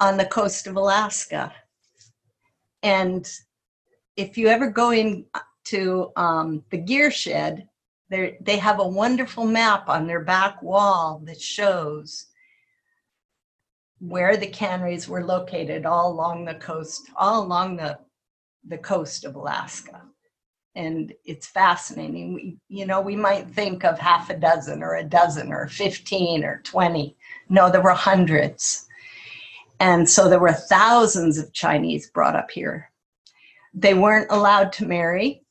on the coast of Alaska. And if you ever go in to um, the gear shed, they have a wonderful map on their back wall that shows where the canneries were located all along the coast, all along the, the coast of Alaska. And it's fascinating. We, you know, we might think of half a dozen or a dozen or 15 or 20. No, there were hundreds. And so there were thousands of Chinese brought up here. They weren't allowed to marry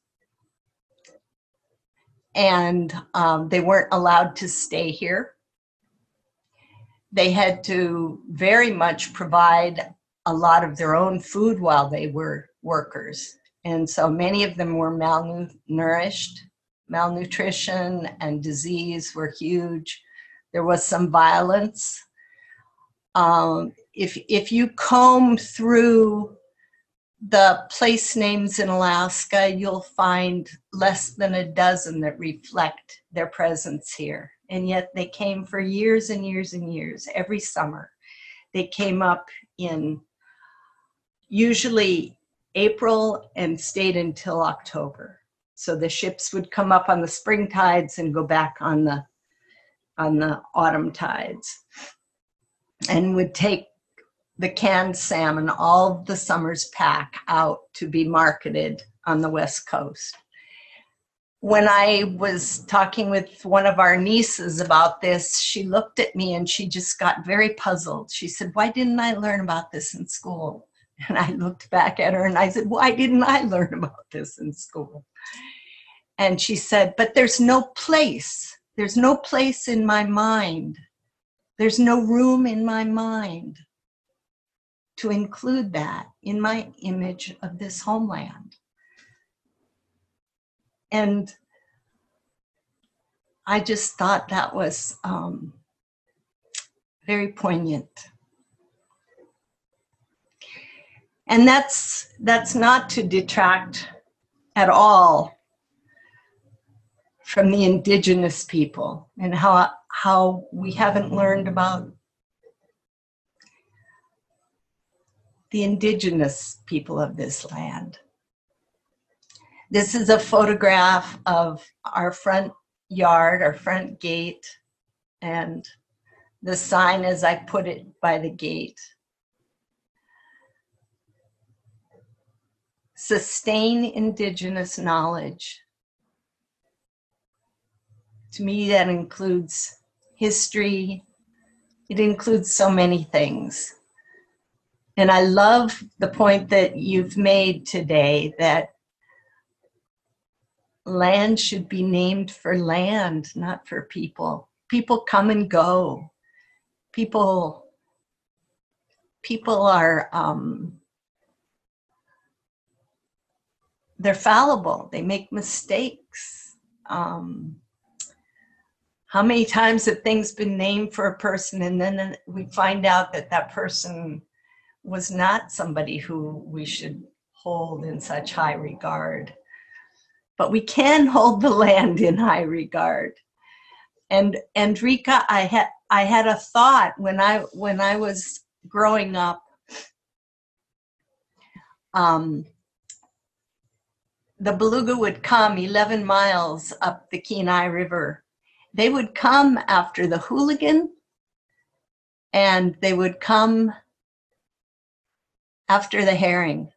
and um, they weren't allowed to stay here. they had to very much provide a lot of their own food while they were workers. And so many of them were malnourished. Malnutrition and disease were huge. There was some violence. Um, if, if you comb through the place names in Alaska, you'll find less than a dozen that reflect their presence here. And yet they came for years and years and years, every summer. They came up in usually April and stayed until October. So the ships would come up on the spring tides and go back on the on the autumn tides and would take the canned salmon, all the summer's pack, out to be marketed on the West Coast. When I was talking with one of our nieces about this, she looked at me and she just got very puzzled. She said, Why didn't I learn about this in school? And I looked back at her and I said, Why didn't I learn about this in school? And she said, But there's no place. There's no place in my mind. There's no room in my mind to include that in my image of this homeland. And I just thought that was um, very poignant. And that's that's not to detract at all from the indigenous people and how how we haven't learned about the indigenous people of this land. This is a photograph of our front yard, our front gate, and the sign as I put it by the gate. Sustain indigenous knowledge. To me, that includes history, it includes so many things. And I love the point that you've made today that land should be named for land, not for people. People come and go. People, people are, um, they're fallible. They make mistakes. Um, how many times have things been named for a person and then we find out that that person was not somebody who we should hold in such high regard. But we can (laughs) hold the land in high regard. And and Rika, I had I had a thought when I when I was growing up. Um, the beluga would come 11 miles up the Kenai River. They would come after the hooligan and they would come after the herring.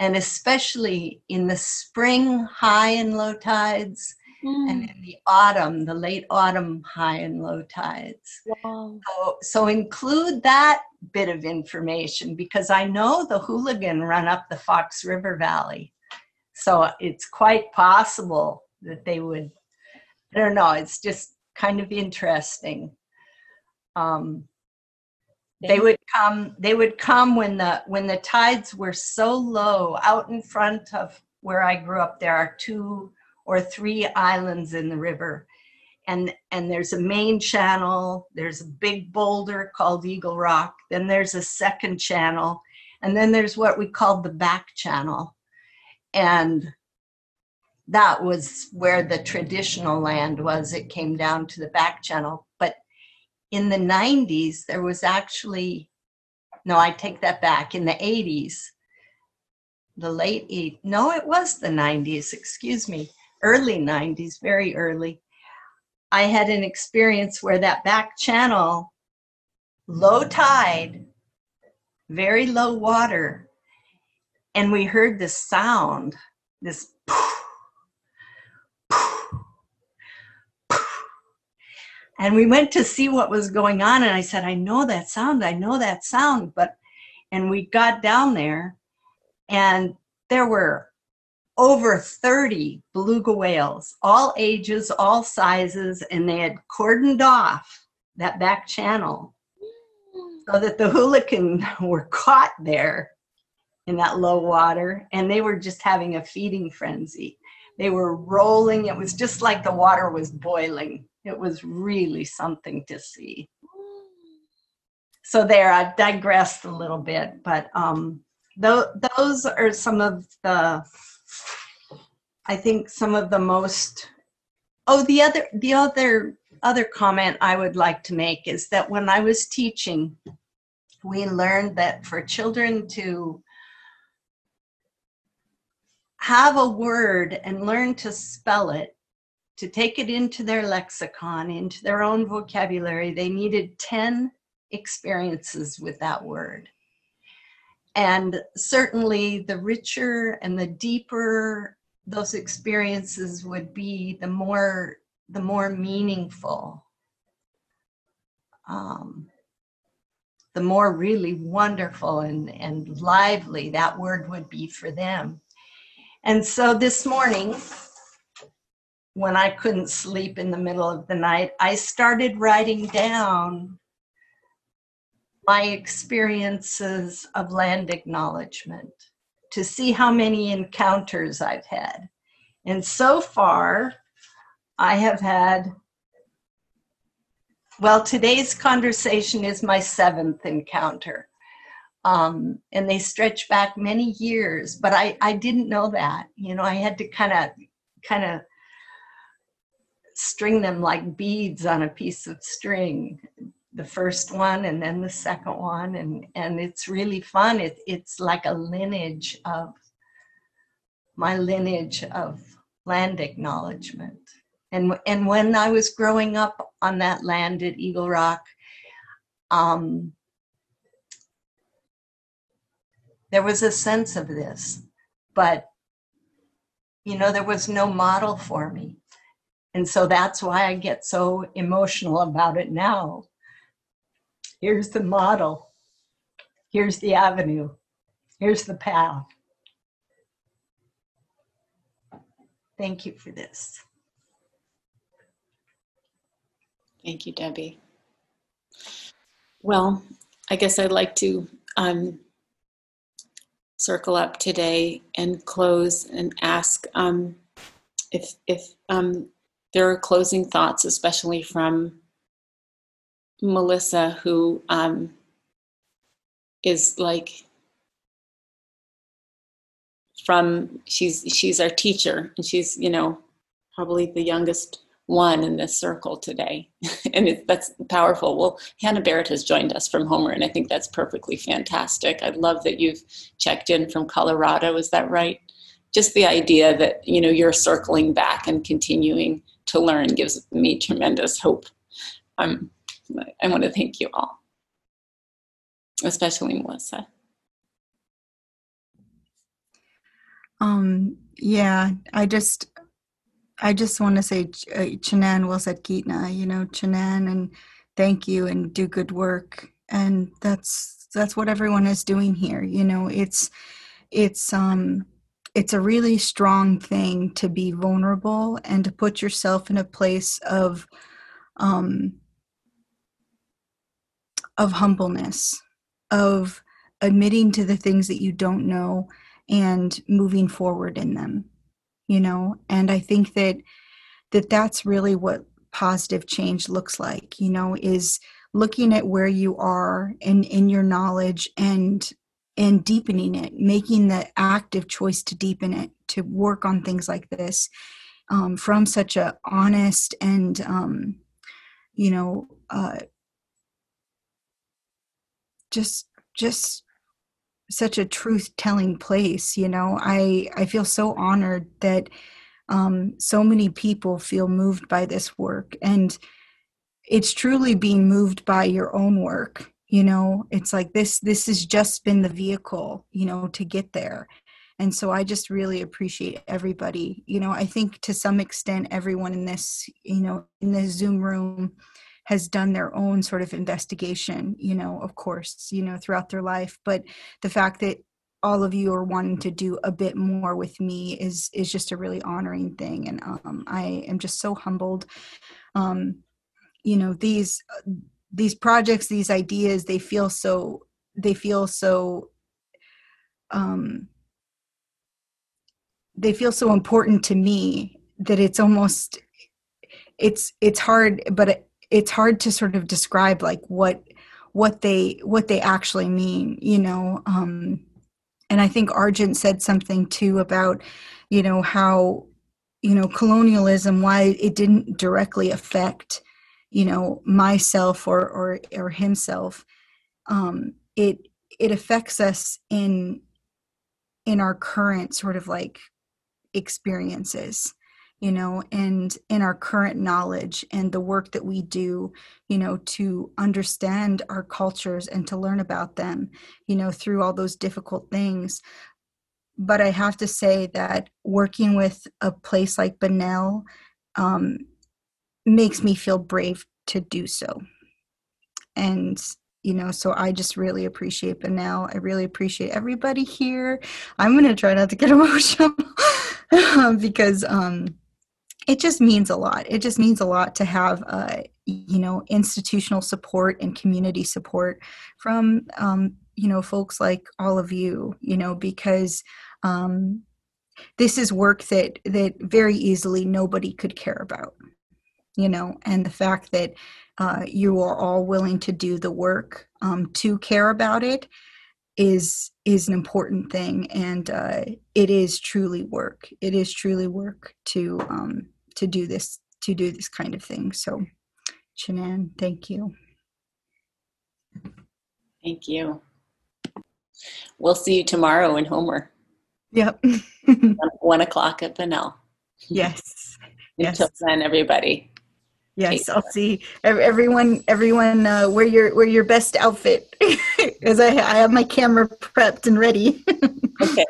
And especially in the spring high and low tides, mm. and in the autumn, the late autumn high and low tides. Wow. So, so include that bit of information because I know the hooligan run up the Fox River Valley. So it's quite possible that they would, I don't know, it's just kind of interesting. Um, they would come they would come when the when the tides were so low out in front of where i grew up. There are two or three islands in the river. And and there's a main channel there's a big boulder called eagle rock then there's a second channel and then there's what we called the back channel. And that was where the traditional land was. It came down to the back channel but in the 90s, there was actually, no, I take that back. In the 80s, the late 80s, no, it was the 90s, excuse me, early 90s, very early. I had an experience where that back channel, low tide, very low water, and we heard this sound, this and we went to see what was going on and i said i know that sound i know that sound but and we got down there and there were over 30 beluga whales all ages all sizes and they had cordoned off that back channel so that the hooligan (laughs) were caught there in that low water and they were just having a feeding frenzy. They were rolling. It was just like the water was boiling. It was really something to see. So there, I digressed a little bit, but um, th- those are some of the, I think, some of the most. Oh, the other, the other, other comment I would like to make is that when I was teaching, we learned that for children to have a word and learn to spell it, to take it into their lexicon, into their own vocabulary, they needed 10 experiences with that word. And certainly, the richer and the deeper those experiences would be, the more the more meaningful, um, the more really wonderful and, and lively that word would be for them. And so this morning, when I couldn't sleep in the middle of the night, I started writing down my experiences of land acknowledgement to see how many encounters I've had. And so far, I have had, well, today's conversation is my seventh encounter um, and they stretch back many years. But I, I didn't know that. You know, I had to kind of, kind of string them like beads on a piece of string. The first one, and then the second one, and and it's really fun. It, it's like a lineage of my lineage of land acknowledgement. And and when I was growing up on that land at Eagle Rock, um, there was a sense of this, but you know, there was no model for me. And so that's why I get so emotional about it now. Here's the model. Here's the avenue. Here's the path. Thank you for this. Thank you, Debbie. Well, I guess I'd like to um, circle up today and close and ask um, if if um, there are closing thoughts, especially from Melissa, who um, is like from she's she's our teacher and she's you know probably the youngest one in this circle today. (laughs) and it, that's powerful. Well, Hannah Barrett has joined us from Homer, and I think that's perfectly fantastic. I love that you've checked in from Colorado. Is that right? Just the idea that you know you're circling back and continuing to learn gives me tremendous hope. Um, I want to thank you all, especially Melissa. Um, yeah, I just I just want to say, uh, Chanan at Gitna, you know, Chanan, and thank you and do good work. And that's that's what everyone is doing here. You know, it's it's um it's a really strong thing to be vulnerable and to put yourself in a place of um of humbleness, of admitting to the things that you don't know and moving forward in them you know? And i think that that that's really what positive change looks like you know is looking at where you are in in your knowledge and and deepening it making the active choice to deepen it to work on things like this um, from such a honest and um, you know uh, just just such a truth telling place you know? I i feel so honored that um, so many people feel moved by this work and it's truly being moved by your own work you know it's like this this has just been the vehicle you know to get there and so i just really appreciate everybody you know i think to some extent everyone in this you know in this zoom room has done their own sort of investigation, you know, of course, you know, throughout their life. But the fact that all of you are wanting to do a bit more with me is is just a really honoring thing, and um, I am just so humbled. Um, you know, these these projects these ideas they feel so they feel so um they feel so important to me that it's almost it's it's hard but it, it's hard to sort of describe like what what they what they actually mean you know um and i think Arjun said something too about you know how you know colonialism why it didn't directly affect you know myself or or or himself um it it affects us in in our current sort of like experiences you know and in our current knowledge and the work that we do you know to understand our cultures and to learn about them you know through all those difficult things. But i have to say that working with a place like Bunnell um, makes me feel brave to do so. And you know so i just really appreciate Bunnell. i really appreciate everybody here. I'm going to try not to get (laughs) emotional because um it just means a lot. It just means a lot to have uh you know institutional support and community support from um you know folks like all of you you know because um this is work that that very easily nobody could care about you know and the fact that uh, you are all willing to do the work um, to care about it is is an important thing and uh, it is truly work it is truly work to um, to do this to do this kind of thing so Shanann, thank you Thank you. We'll see you tomorrow in Homer, yep (laughs) one o'clock at Bunnell. yes (laughs) Yes. Until then, everybody. Yes i'll see everyone everyone uh, wear your wear your best outfit (laughs) because I, I have my camera prepped and ready Okay.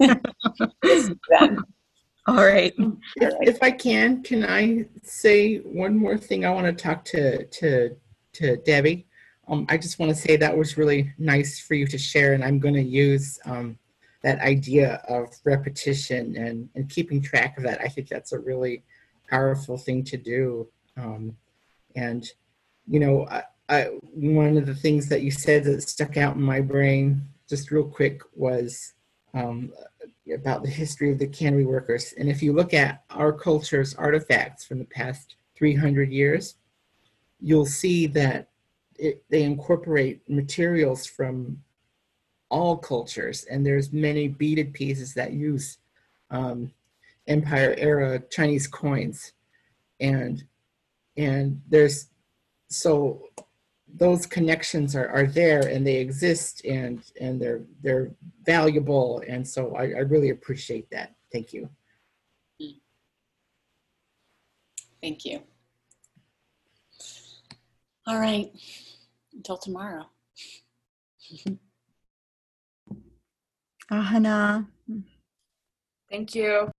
(laughs) All right If, if I can, can I say one more thing? I want to talk to to to Debbie. Um, I just want to say that was really nice for you to share, and I'm going to use um, that idea of repetition and and keeping track of that. I think that's a really powerful thing to do. Um, and you know, I, I, one of the things that you said that stuck out in my brain, just real quick, was um, about the history of the cannery workers. And if you look at our culture's artifacts from the past 300 years, you'll see that it, they incorporate materials from all cultures. And there's many beaded pieces that use um, Empire era Chinese coins. And, and there's, so those connections are, are there and they exist and and they're they're valuable and so I, I really appreciate that thank you Thank you. All right. Until tomorrow. ahana Thank you.